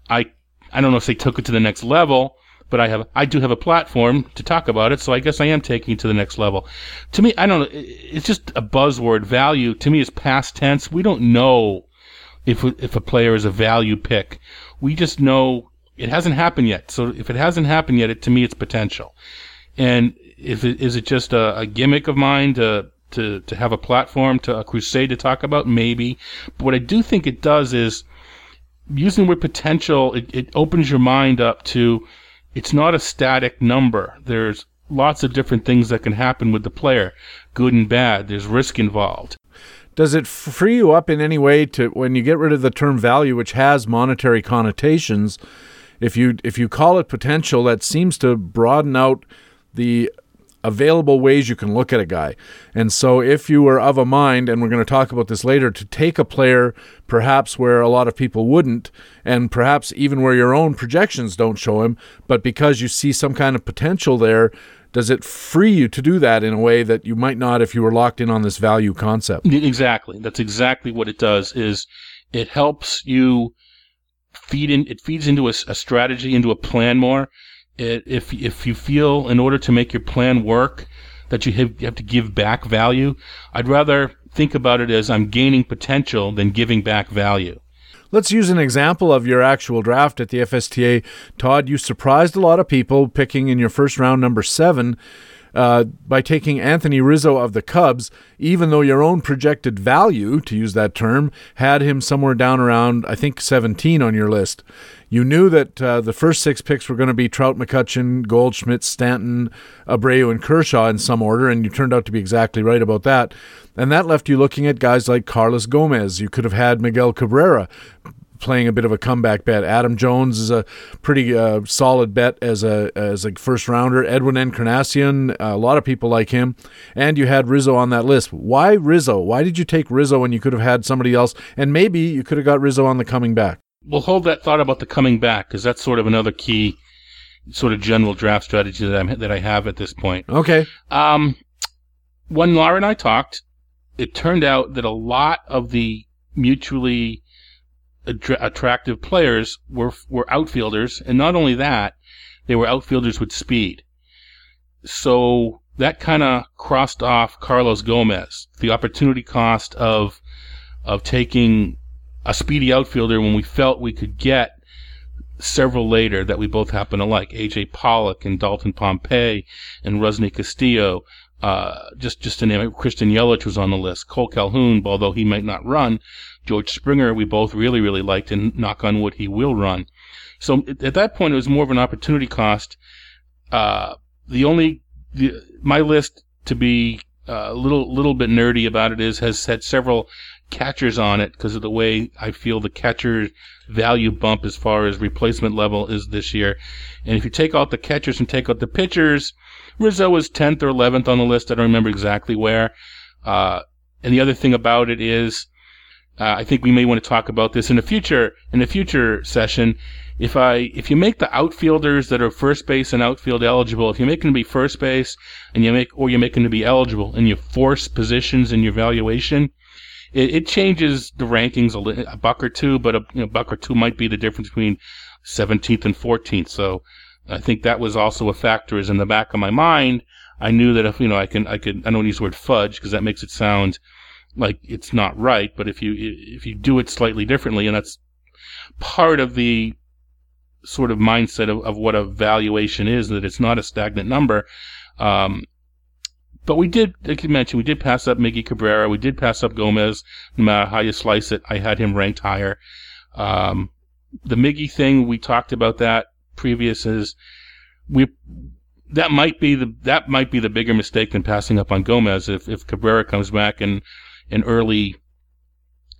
I I don't know if they took it to the next level, but I have I do have a platform to talk about it, so I guess I am taking it to the next level. To me, I don't know. It's just a buzzword. Value to me is past tense. We don't know if if a player is a value pick. We just know it hasn't happened yet. So if it hasn't happened yet, it, to me, it's potential. And if it, is it just a, a gimmick of mine to to to have a platform to a crusade to talk about? Maybe. But what I do think it does is using the word potential. It, it opens your mind up to it's not a static number. There's lots of different things that can happen with the player, good and bad. There's risk involved. Does it free you up in any way to when you get rid of the term value, which has monetary connotations? If you if you call it potential, that seems to broaden out the available ways you can look at a guy. And so, if you were of a mind, and we're going to talk about this later, to take a player perhaps where a lot of people wouldn't, and perhaps even where your own projections don't show him, but because you see some kind of potential there, does it free you to do that in a way that you might not if you were locked in on this value concept? Exactly. That's exactly what it does. Is it helps you feed in? It feeds into a, a strategy, into a plan more it, if if you feel in order to make your plan work that you have, you have to give back value, I'd rather think about it as I'm gaining potential than giving back value. Let's use an example of your actual draft at the FSTA. Todd, you surprised a lot of people picking in your first round number seven uh, by taking Anthony Rizzo of the Cubs, even though your own projected value, to use that term, had him somewhere down around, I think, 17 on your list. You knew that uh, the first six picks were going to be Trout, McCutchen, Goldschmidt, Stanton, Abreu, and Kershaw in some order, and you turned out to be exactly right about that. And that left you looking at guys like Carlos Gomez. You could have had Miguel Cabrera playing a bit of a comeback bet. Adam Jones is a pretty uh, solid bet as a as a first rounder. Edwin Encarnacion, a lot of people like him, and you had Rizzo on that list. Why Rizzo? Why did you take Rizzo when you could have had somebody else? And maybe you could have got Rizzo on the coming back. We'll hold that thought about the coming back because that's sort of another key sort of general draft strategy that I that I have at this point. Okay. Um, when Lawr and I talked, it turned out that a lot of the mutually attractive players were were outfielders, and not only that, they were outfielders with speed. So that kind of crossed off Carlos Gomez, the opportunity cost of of taking a speedy outfielder when we felt we could get several later that we both happen to like, AJ Pollock and Dalton Pompey and Rusney Castillo. Uh, just just to name it, Christian Yelich was on the list. Cole Calhoun, although he might not run, George Springer, we both really, really liked, and knock on wood, he will run. So at that point, it was more of an opportunity cost. Uh, the only, the, my list to be uh, a little, little bit nerdy about it is has had several catchers on it because of the way I feel the catcher value bump as far as replacement level is this year. And if you take out the catchers and take out the pitchers, Rizzo was 10th or 11th on the list. I don't remember exactly where. Uh, and the other thing about it is uh, I think we may want to talk about this in a future in a future session. If I if you make the outfielders that are first base and outfield eligible, if you make them to be first base and you make or you make them to be eligible and you force positions in your valuation, it, it changes the rankings a, a, buck or two, but a you know, buck or two might be the difference between 17th and 14th. So I think that was also a factor. Is in the back of my mind, I knew that if you know I can I could I don't use the word fudge because that makes it sound like it's not right, but if you if you do it slightly differently, and that's part of the sort of mindset of, of what a valuation is, that it's not a stagnant number. Um, but we did, like you mentioned, we did pass up Miggy Cabrera. We did pass up Gomez. No matter how you slice it, I had him ranked higher. Um, the Miggy thing, we talked about that previous is we that might be the that might be the bigger mistake than passing up on Gomez if if Cabrera comes back and in early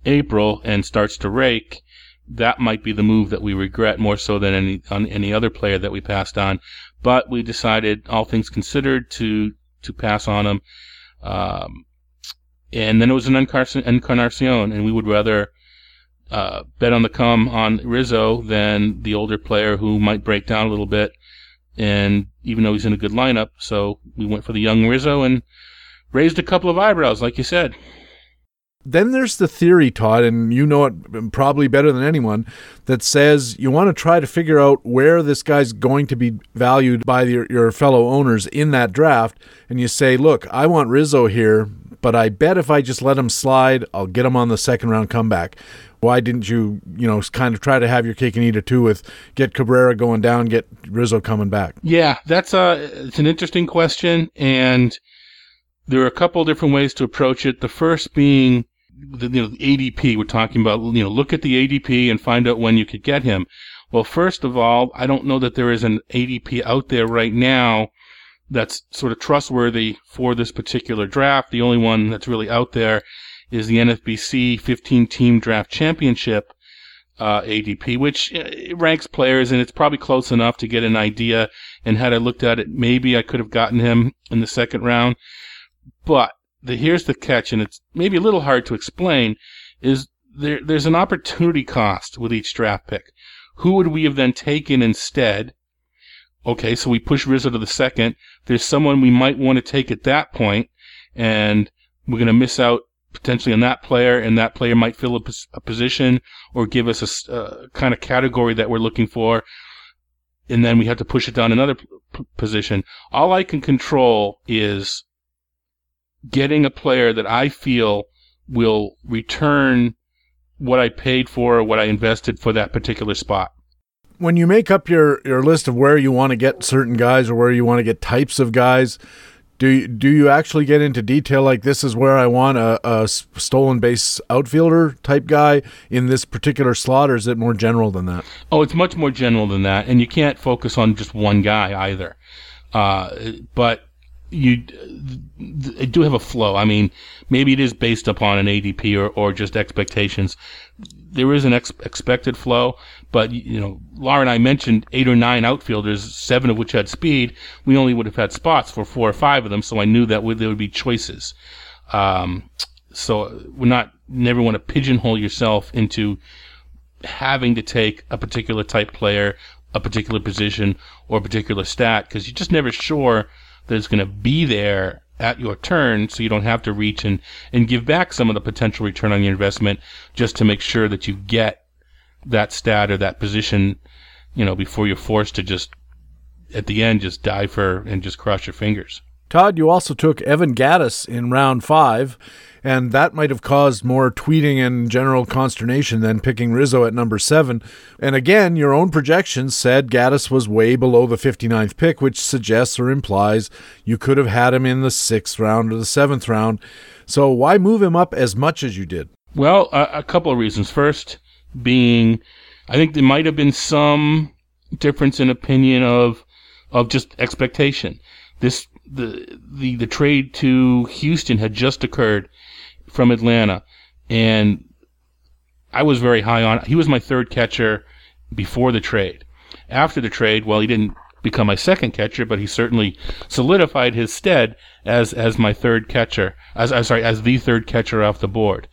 April and starts to rake, that might be the move that we regret more so than any on any other player that we passed on. But we decided, all things considered, to to pass on him. Um, and then it was an encarnacion, and we would rather uh, bet on the come on Rizzo than the older player who might break down a little bit. And even though he's in a good lineup, so we went for the young Rizzo and raised a couple of eyebrows, like you said. Then there's the theory, Todd, and you know it probably better than anyone, that says you want to try to figure out where this guy's going to be valued by your, your fellow owners in that draft. And you say, look, I want Rizzo here, but I bet if I just let him slide, I'll get him on the second round comeback. Why didn't you, you know, kind of try to have your cake and eat it too with get Cabrera going down, get Rizzo coming back? Yeah, that's a it's an interesting question, and there are a couple different ways to approach it. The first being the, you know, ADP. We're talking about, you know, look at the ADP and find out when you could get him. Well, first of all, I don't know that there is an ADP out there right now that's sort of trustworthy for this particular draft. The only one that's really out there is the NFBC 15 team draft championship uh, ADP, which uh, ranks players, and it's probably close enough to get an idea. And had I looked at it, maybe I could have gotten him in the second round. But the, here's the catch, and it's maybe a little hard to explain, is there, there's an opportunity cost with each draft pick. Who would we have then taken instead? Okay, so we push Rizzo to the second. There's someone we might want to take at that point, and we're going to miss out potentially on that player, and that player might fill a, a position or give us a uh, kind of category that we're looking for, and then we have to push it down another p- position. All I can control is getting a player that I feel will return what I paid for or what I invested for that particular spot. When you make up your, your list of where you want to get certain guys or where you want to get types of guys, do you, do you actually get into detail like this is where I want a, a stolen base outfielder type guy in this particular slot, or is it more general than that? Oh, it's much more general than that, and you can't focus on just one guy either. Uh, but you do have a flow. I mean, maybe it is based upon an ADP or, or just expectations. There is an ex- expected flow, but you know, Lawr and I mentioned eight or nine outfielders, seven of which had speed. We only would have had spots for four or five of them, so I knew that there would be choices. Um, so we're not never want to pigeonhole yourself into having to take a particular type player, a particular position, or a particular stat because you're just never sure that's going to be there at your turn so you don't have to reach and, and give back some of the potential return on your investment just to make sure that you get that stat or that position, you know, before you're forced to just at the end just die for and just cross your fingers. Todd, you also took Evan Gattis in round five and that might have caused more tweeting and general consternation than picking Rizzo at number seven. And again, your own projections said Gattis was way below the 59th pick, which suggests or implies you could have had him in the sixth round or the seventh round. So why move him up as much as you did? Well, a, a couple of reasons. First, being I think there might have been some difference in opinion of of just expectation. This the the the trade to Houston had just occurred from Atlanta, and I was very high on. He was my third catcher before the trade. After the trade, well, he didn't become my second catcher, but he certainly solidified his stead as as my third catcher. As I'm sorry, as the third catcher off the board.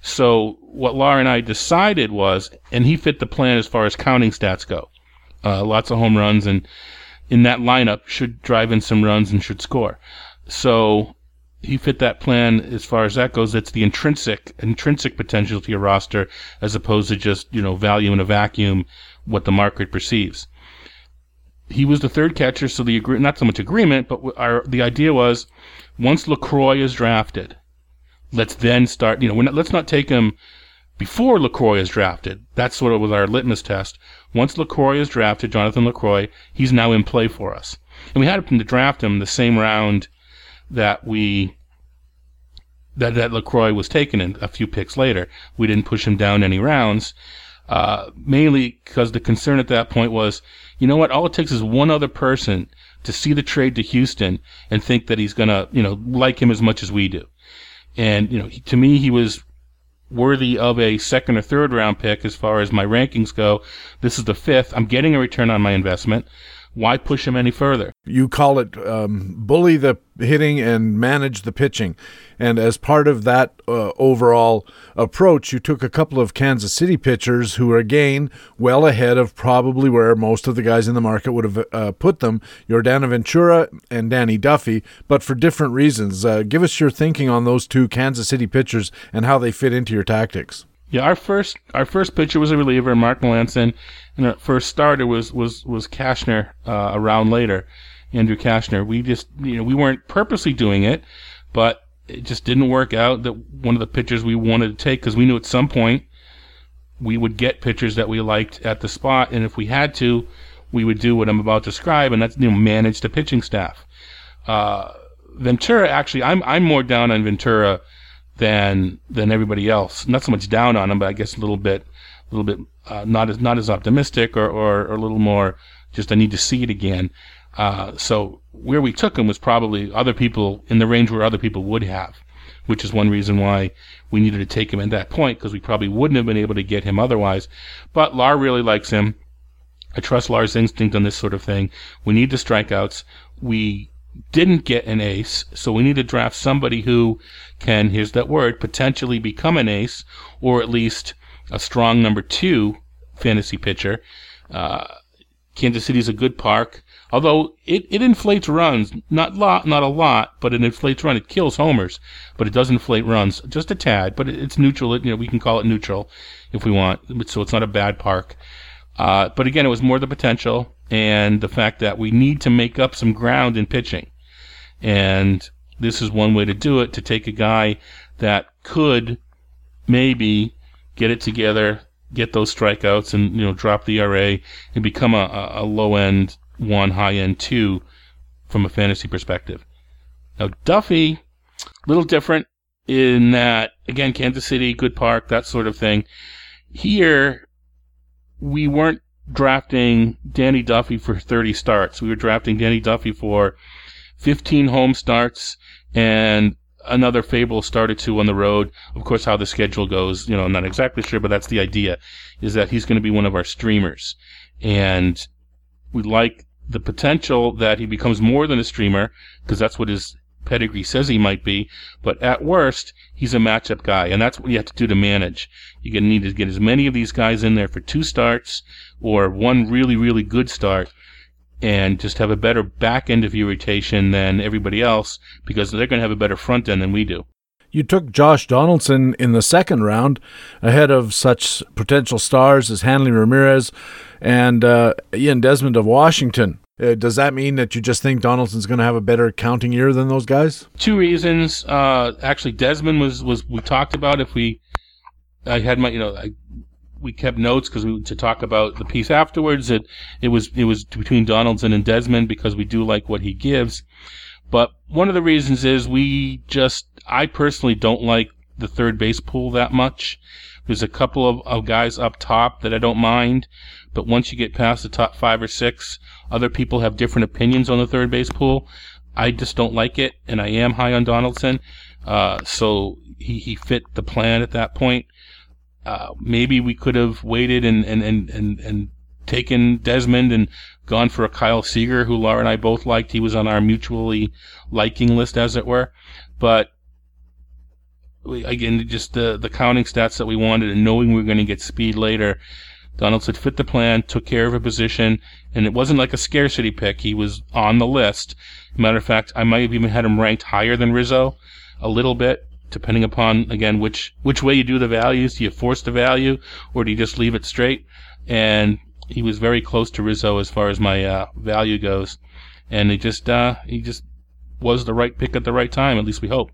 So what Lawr and I decided was, and he fit the plan as far as counting stats go. Uh, lots of home runs, and in that lineup should drive in some runs and should score. So he fit that plan as far as that goes. It's the intrinsic intrinsic potential to your roster as opposed to just you know value in a vacuum what the market perceives. He was the third catcher, so the agree- not so much agreement, but our the idea was once Lucroy is drafted, let's then start. You know, not, let's not take him before Lucroy is drafted. That's of was our litmus test. Once Lucroy is drafted, Jonathan Lucroy, he's now in play for us, and we had to draft him the same round that we that that Lucroy was taken in a few picks later. We didn't push him down any rounds, uh, mainly because the concern at that point was, you know what? All it takes is one other person to see the trade to Houston and think that he's gonna, you know, like him as much as we do. And you know, he, to me, he was worthy of a second or third round pick as far as my rankings go. This is the fifth. I'm getting a return on my investment. Why push him any further? You call it um, bully the hitting and manage the pitching. And as part of that uh, overall approach, you took a couple of Kansas City pitchers who are, again, well ahead of probably where most of the guys in the market would have uh, put them Yordano Ventura and Danny Duffy, but for different reasons. Uh, give us your thinking on those two Kansas City pitchers and how they fit into your tactics. Yeah, our first our first pitcher was a reliever, Mark Melancon, and our first starter was was was Cashner uh, a round later, Andrew Cashner. We just you know we weren't purposely doing it, but it just didn't work out that one of the pitchers we wanted to take because we knew at some point we would get pitchers that we liked at the spot, and if we had to, we would do what I'm about to describe, and that's you know manage the pitching staff. Uh, Ventura actually, I'm I'm more down on Ventura than than everybody else. Not so much down on him, but I guess a little bit, a little bit uh, not as not as optimistic, or, or, or a little more just I need to see it again. Uh, so where we took him was probably other people in the range where other people would have, which is one reason why we needed to take him at that point because we probably wouldn't have been able to get him otherwise. But Lawr really likes him. I trust Lawr's instinct on this sort of thing. We need the strikeouts. We didn't get an ace, so we need to draft somebody who can, here's that word, potentially become an ace, or at least a strong number two fantasy pitcher. Uh, Kansas City is a good park, although it, it inflates runs, not lot, not a lot, but it inflates runs. It kills homers, but it does inflate runs just a tad. But it, it's neutral. It, you know, we can call it neutral if we want. So it's not a bad park. Uh, but again, it was more the potential and the fact that we need to make up some ground in pitching. And this is one way to do it to take a guy that could maybe get it together, get those strikeouts, and you know drop the ERA and become a, a low end one, high end two from a fantasy perspective. Now Duffy, a little different in that again Kansas City, good park, that sort of thing. Here, we weren't drafting Danny Duffy for 30 starts. We were drafting Danny Duffy for 15 home starts and another fable started to on the road. Of course, how the schedule goes, you know, I'm not exactly sure, but that's the idea, is that he's going to be one of our streamers. And we like the potential that he becomes more than a streamer, because that's what his pedigree says he might be. But at worst, he's a matchup guy, and that's what you have to do to manage. You're going to need to get as many of these guys in there for two starts or one really, really good start and just have a better back end of your rotation than everybody else because they're going to have a better front end than we do. You took Josh Donaldson in the second round ahead of such potential stars as Hanley Ramirez and uh, Ian Desmond of Washington. Uh, does that mean that you just think Donaldson's going to have a better counting year than those guys? Two reasons. Uh, actually, Desmond was was we talked about if we. I had my you know I we kept notes because we to talk about the piece afterwards. It it was it was between Donaldson and Desmond because we do like what he gives. But one of the reasons is we just I personally don't like the third base pool that much. There's a couple of, of guys up top that I don't mind, but once you get past the top five or six, other people have different opinions on the third base pool. I just don't like it, and I am high on Donaldson. Uh, so he, he fit the plan at that point. Uh, maybe we could have waited and, and, and, and, and taken Desmond and gone for a Kyle Seager, who Lawr and I both liked. He was on our mutually liking list, as it were. But we, again, just the, the counting stats that we wanted and knowing we were going to get speed later. Donaldson fit the plan, took care of a position, and it wasn't like a scarcity pick. He was on the list. Matter of fact, I might have even had him ranked higher than Rizzo a little bit depending upon again which which way you do the values. Do you force the value or do you just leave it straight? And he was very close to Rizzo as far as my uh, value goes, and he just uh, he just was the right pick at the right time. At least we hope.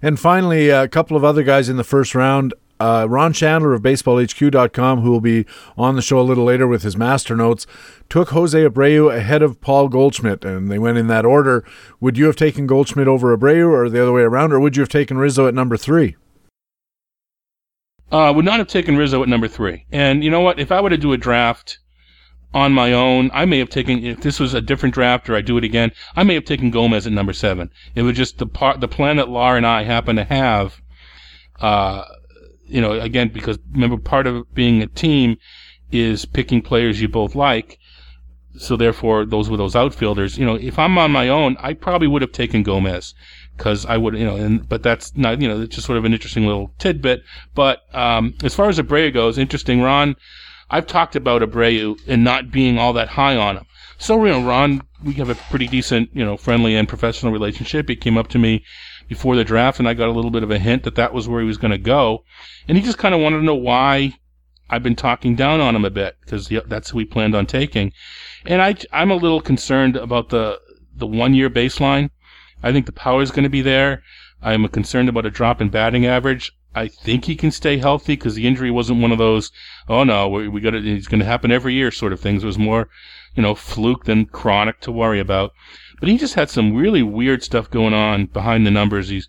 And finally, a couple of other guys in the first round. Uh, Ron Shandler of BaseballHQ.com, who will be on the show a little later with his master notes, took Jose Abreu ahead of Paul Goldschmidt, and they went in that order. Would you have taken Goldschmidt over Abreu, or the other way around, or would you have taken Rizzo at number three? I uh, would not have taken Rizzo at number three. And you know what? If I were to do a draft on my own, I may have taken if this was a different draft or I do it again, I may have taken Gomez at number seven. It was just the part the plan that Lawr and I happen to have. Uh, you know, again, because remember, part of being a team is picking players you both like. So therefore, those were those outfielders. You know, if I'm on my own, I probably would have taken Gomez because I would, you know, and but that's not, you know, it's just sort of an interesting little tidbit. But um, as far as Abreu goes, interesting, Ron. I've talked about Abreu and not being all that high on him. So, you know, Ron, we have a pretty decent, you know, friendly and professional relationship. He came up to me before the draft, and I got a little bit of a hint that that was where he was going to go, and he just kind of wanted to know why I've been talking down on him a bit because that's who we planned on taking, and I I'm a little concerned about the the one year baseline. I think the power is going to be there. I'm concerned about a drop in batting average. I think he can stay healthy because the injury wasn't one of those, oh no, we, we got it, it's going to happen every year sort of things. It was more, you know, fluke than chronic to worry about. But he just had some really weird stuff going on behind the numbers. He's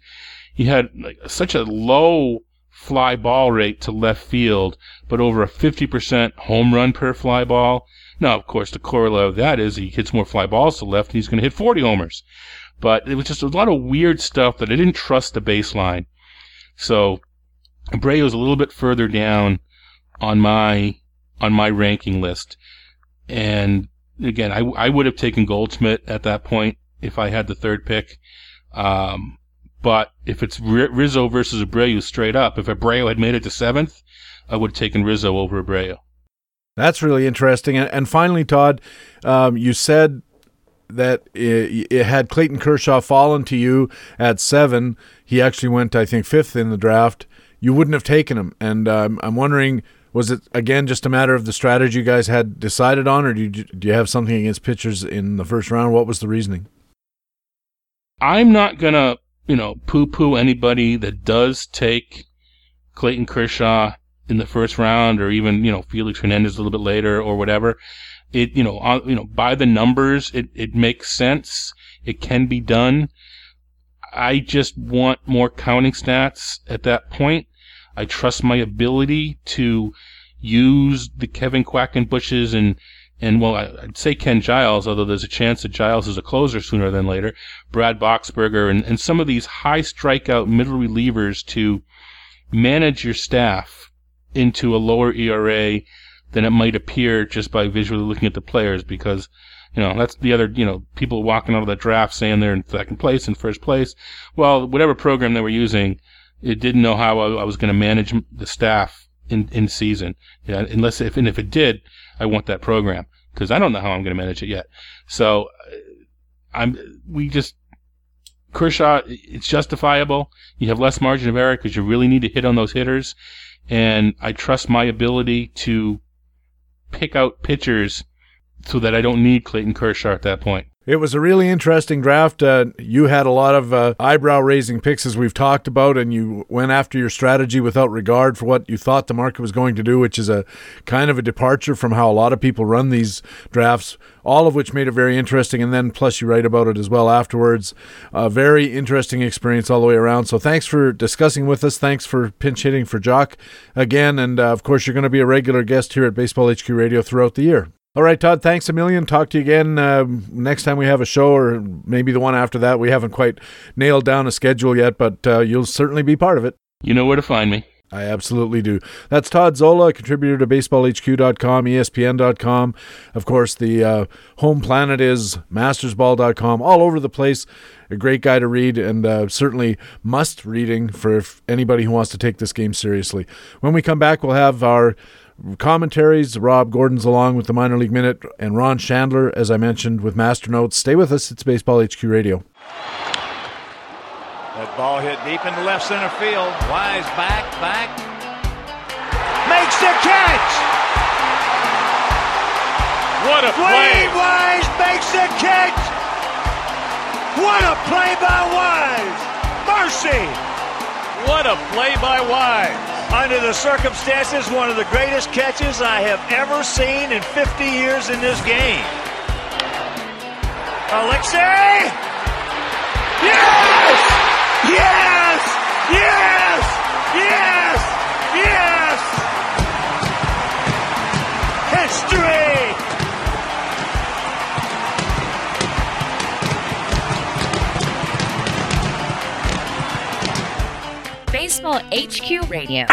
he had like such a low fly ball rate to left field, but over a 50% home run per fly ball. Now, of course, the corollary of that is he hits more fly balls to left, and he's going to hit 40 homers. But it was just a lot of weird stuff that I didn't trust the baseline. So Abreu is a little bit further down on my on my ranking list, and again, I, I would have taken Goldschmidt at that point if I had the third pick. Um, but if it's Rizzo versus Abreu straight up, if Abreu had made it to seventh, I would have taken Rizzo over Abreu. That's really interesting. And, finally, Todd, um, you said that it, it, had Clayton Kershaw fallen to you at seven. He actually went, I think, fifth in the draft. You wouldn't have taken him. And um, I'm wondering was it again just a matter of the strategy you guys had decided on, or do you, do you have something against pitchers in the first round? What was the reasoning? I'm not gonna, you know, poo-poo anybody that does take Clayton Kershaw in the first round, or even you know Felix Hernandez a little bit later, or whatever. It you know on, you know by the numbers, it it makes sense. It can be done. I just want more counting stats at that point. I trust my ability to use the Kevin Quackenbushes and and well, I'd say Ken Giles, although there's a chance that Giles is a closer sooner than later. Brad Boxberger and, and some of these high strikeout middle relievers to manage your staff into a lower ERA than it might appear just by visually looking at the players because you know that's the other you know people walking out of the draft saying they're in second place and first place well whatever program they were using it didn't know how I, I was going to manage the staff in in season. Yeah, unless if and if it did, I want that program because I don't know how I'm going to manage it yet. So uh, I'm we just Kershaw. It's justifiable. You have less margin of error because you really need to hit on those hitters, and I trust my ability to pick out pitchers so that I don't need Clayton Kershaw at that point. It was a really interesting draft. Uh, you had a lot of uh, eyebrow raising picks, as we've talked about, and you went after your strategy without regard for what you thought the market was going to do, which is a kind of a departure from how a lot of people run these drafts, all of which made it very interesting. And then, plus, you write about it as well afterwards. A very interesting experience all the way around. So, thanks for discussing with us. Thanks for pinch hitting for Jock again. And uh, of course, you're going to be a regular guest here at Baseball HQ Radio throughout the year. All right, Todd, thanks a million. Talk to you again uh, next time we have a show, or maybe the one after that. We haven't quite nailed down a schedule yet, but uh, you'll certainly be part of it. You know where to find me. I absolutely do. That's Todd Zola, contributor to baseballhq.com, ESPN.com. Of course, the uh, home planet is mastersball.com, all over the place. A great guy to read and uh, certainly must reading for anybody who wants to take this game seriously. When we come back, we'll have our commentaries. Rob Gordon's along with the Minor League Minute, and Ron Shandler, as I mentioned, with Master Notes. Stay with us. It's Baseball HQ Radio. That ball hit deep into left center field. Wise back, back. Makes the catch! What a play! Wise makes the catch! What a play by Wise! Mercy! What a play by Wise! Under the circumstances, one of the greatest catches I have ever seen in 50 years in this game. Alexei! Yes! Yes! Yes! Yes! Yes! History! Baseball HQ Radio.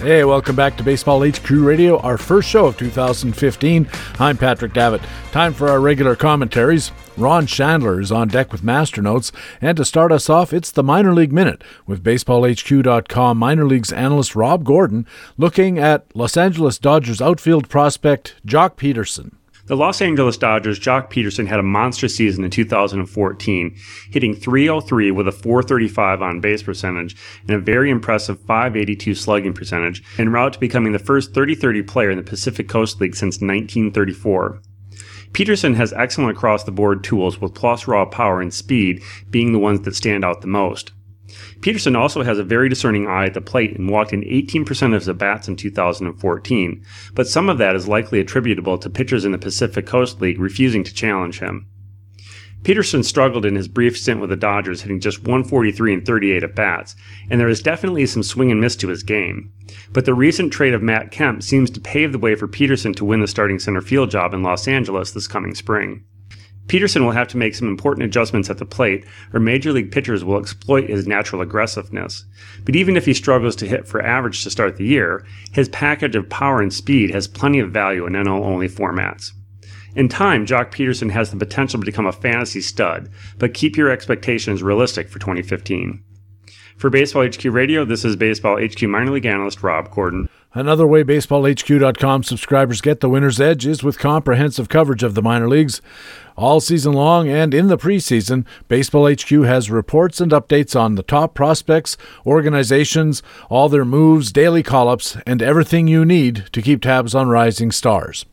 Hey, welcome back to Baseball HQ Radio, our first show of 2015. I'm Patrick Davitt. Time for our regular commentaries. Ron Shandler is on deck with Master Notes, and to start us off, it's the Minor League Minute with BaseballHQ.com minor leagues analyst Rob Gordon looking at Los Angeles Dodgers outfield prospect Joc Pederson. The Los Angeles Dodgers' Joc Pederson had a monster season in 2014, hitting 303 with a 435 on base percentage and a very impressive 582 slugging percentage, en route to becoming the first 30 30 player in the Pacific Coast League since 1934. Pederson has excellent across the board tools with plus raw power and speed being the ones that stand out the most. Pederson also has a very discerning eye at the plate and walked in 18% of his at bats in 2014, but some of that is likely attributable to pitchers in the Pacific Coast League refusing to challenge him. Pederson struggled in his brief stint with the Dodgers, hitting just 143 and 38 at bats, and there is definitely some swing and miss to his game. But the recent trade of Matt Kemp seems to pave the way for Pederson to win the starting center field job in Los Angeles this coming spring. Pederson will have to make some important adjustments at the plate, or major league pitchers will exploit his natural aggressiveness. But even if he struggles to hit for average to start the year, his package of power and speed has plenty of value in NL only formats. In time, Joc Pederson has the potential to become a fantasy stud, but keep your expectations realistic for 2015. For Baseball HQ Radio, this is Baseball HQ minor league analyst Rob Gordon. Another way BaseballHQ.com subscribers get the winner's edge is with comprehensive coverage of the minor leagues. All season long and in the preseason, Baseball HQ has reports and updates on the top prospects, organizations, all their moves, daily call ups, and everything you need to keep tabs on rising stars.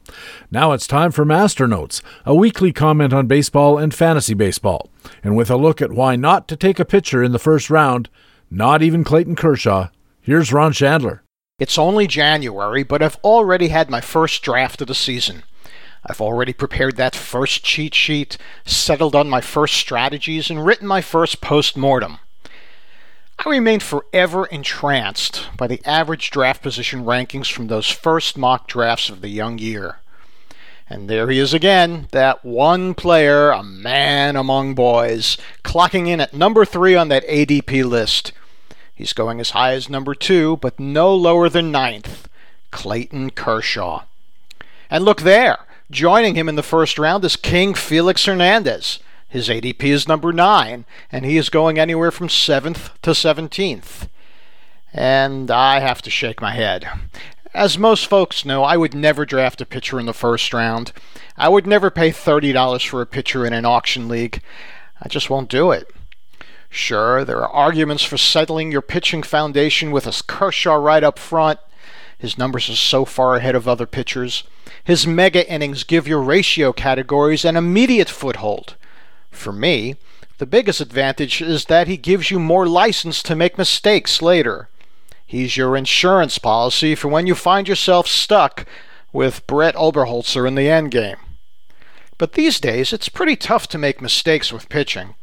Now it's time for Master Notes, a weekly comment on baseball and fantasy baseball. And with a look at why not to take a pitcher in the first round, not even Clayton Kershaw, here's Ron Shandler. It's only January, but I've already had my first draft of the season. I've already prepared that first cheat sheet, settled on my first strategies, and written my first post mortem. I remain forever entranced by the average draft position rankings from those first mock drafts of the young year. And there he is again, that one player, a man among boys, clocking in at number three on that ADP list. He's going as high as number two, but no lower than ninth. Clayton Kershaw. And look there, joining him in the first round is King Felix Hernandez. His ADP is number nine, and he is going anywhere from seventh to seventeenth. And I have to shake my head. As most folks know, I would never draft a pitcher in the first round. I would never pay $30 for a pitcher in an auction league. I just won't do it. Sure, there are arguments for settling your pitching foundation with a Kershaw right up front. His numbers are so far ahead of other pitchers. His mega innings give your ratio categories an immediate foothold. For me, the biggest advantage is that he gives you more license to make mistakes later. He's your insurance policy for when you find yourself stuck with Brett Oberholtzer in the endgame. But these days, it's pretty tough to make mistakes with pitching.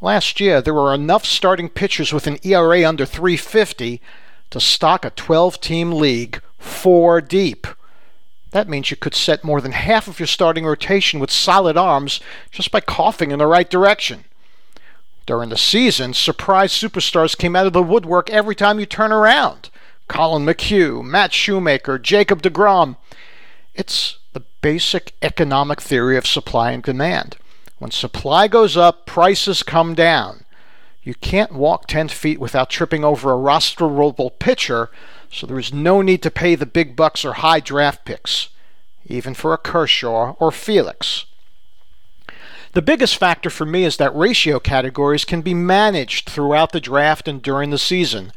Last year, there were enough starting pitchers with an ERA under 350 to stock a 12 team league four deep. That means you could set more than half of your starting rotation with solid arms just by coughing in the right direction. During the season, surprise superstars came out of the woodwork every time you turn around. Collin McHugh, Matt Shoemaker, Jacob DeGrom. It's the basic economic theory of supply and demand. When supply goes up, prices come down. You can't walk 10 feet without tripping over a rosterable pitcher, so there is no need to pay the big bucks or high draft picks, even for a Kershaw or Felix. The biggest factor for me is that ratio categories can be managed throughout the draft and during the season,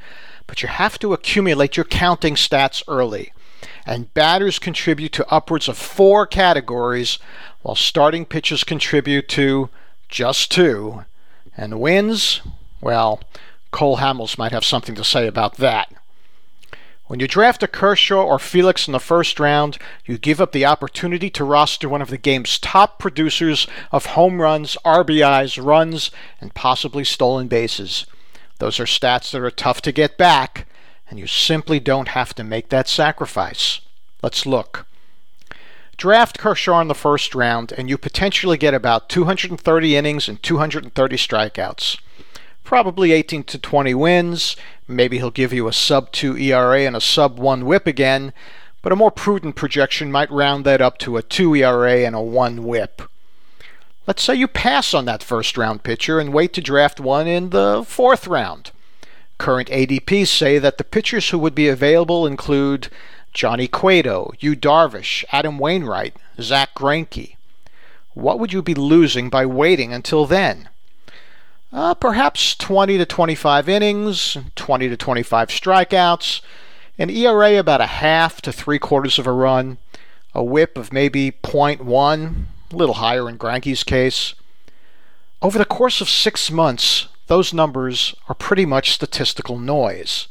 but you have to accumulate your counting stats early. And batters contribute to upwards of four categories while starting pitchers contribute to just two. And wins, well, Cole Hamels might have something to say about that. When you draft a Kershaw or Felix in the first round, you give up the opportunity to roster one of the game's top producers of home runs, RBIs, runs, and possibly stolen bases. Those are stats that are tough to get back, and you simply don't have to make that sacrifice. Let's look. Draft Kershaw in the first round, and you potentially get about 230 innings and 230 strikeouts. Probably 18 to 20 wins. Maybe he'll give you a sub 2 ERA and a sub 1 whip again, but a more prudent projection might round that up to a 2 ERA and a 1 whip. Let's say you pass on that first round pitcher and wait to draft one in the fourth round. Current ADPs say that the pitchers who would be available include Johnny Cueto, Yu Darvish, Adam Wainwright, Zack Greinke. What would you be losing by waiting until then? Uh, perhaps 20 to 25 innings, 20 to 25 strikeouts, an ERA about a half to three quarters of a run, a whip of maybe 0.1, a little higher in Greinke's case. Over the course of six months, those numbers are pretty much statistical noise.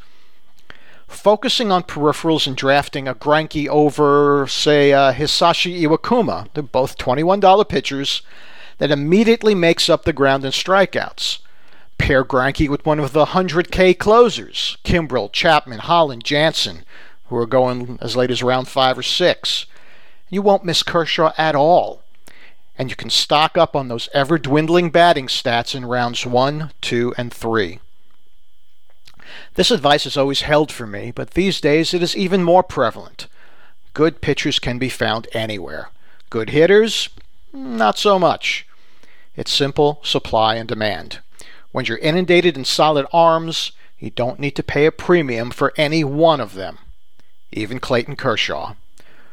Focusing on peripherals and drafting a Greinke over, say, uh, Hisashi Iwakuma, they're both $21 pitchers, that immediately makes up the ground in strikeouts. Pair Greinke with one of the 100K closers, Kimbrel, Chapman, Holland, Jansen, who are going as late as round 5 or 6. You won't miss Kershaw at all. And you can stock up on those ever dwindling batting stats in rounds 1, 2, and 3. This advice has always held for me, but these days it is even more prevalent. Good pitchers can be found anywhere. Good hitters? Not so much. It's simple supply and demand. When you're inundated in solid arms, you don't need to pay a premium for any one of them, even Clayton Kershaw.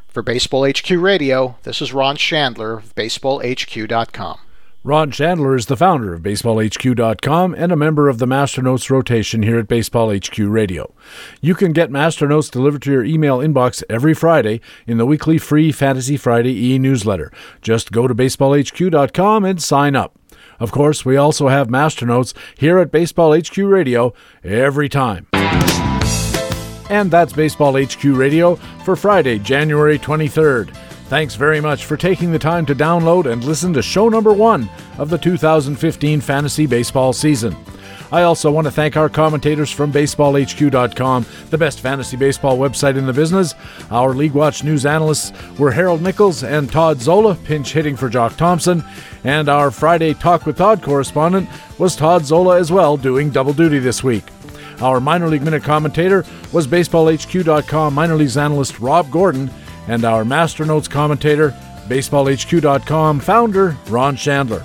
For Baseball HQ Radio, this is Ron Shandler of BaseballHQ.com. Ron Shandler is the founder of BaseballHQ.com and a member of the Masternotes rotation here at Baseball HQ Radio. You can get Masternotes delivered to your email inbox every Friday in the weekly free Fantasy Friday e newsletter. Just go to BaseballHQ.com and sign up. Of course, we also have Masternotes here at Baseball HQ Radio every time. And that's Baseball HQ Radio for Friday, January 23rd. Thanks very much for taking the time to download and listen to show number one of the 2015 fantasy baseball season. I also want to thank our commentators from BaseballHQ.com, the best fantasy baseball website in the business. Our League Watch news analysts were Harold Nichols and Todd Zola, pinch hitting for Jock Thompson. And our Friday Talk with Todd correspondent was Todd Zola as well, doing double duty this week. Our minor league minute commentator was BaseballHQ.com minor leagues analyst Rob Gordon and our Master Notes commentator, BaseballHQ.com founder, Ron Shandler.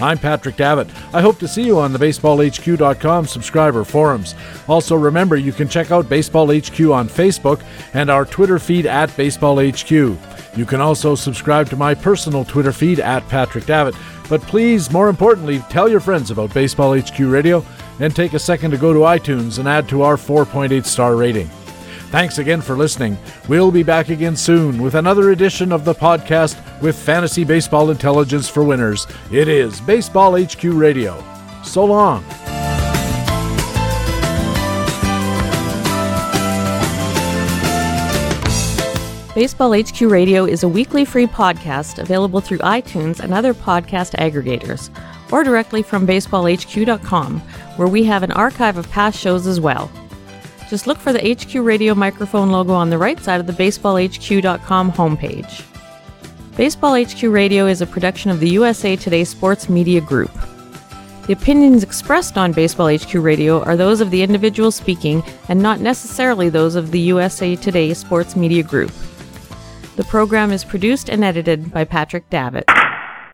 I'm Patrick Davitt. I hope to see you on the BaseballHQ.com subscriber forums. Also, remember you can check out BaseballHQ on Facebook and our Twitter feed at BaseballHQ. You can also subscribe to my personal Twitter feed at Patrick Davitt. But please, more importantly, tell your friends about Baseball HQ Radio and take a second to go to iTunes and add to our 4.8 star rating. Thanks again for listening. We'll be back again soon with another edition of the podcast with fantasy baseball intelligence for winners. It is Baseball HQ Radio. So long. Baseball HQ Radio is a weekly free podcast available through iTunes and other podcast aggregators, or directly from baseballhq.com, where we have an archive of past shows as well. Just look for the HQ Radio microphone logo on the right side of the baseballhq.com homepage. Baseball HQ Radio is a production of the USA Today Sports Media Group. The opinions expressed on Baseball HQ Radio are those of the individual speaking and not necessarily those of the USA Today Sports Media Group. The program is produced and edited by Patrick Davitt.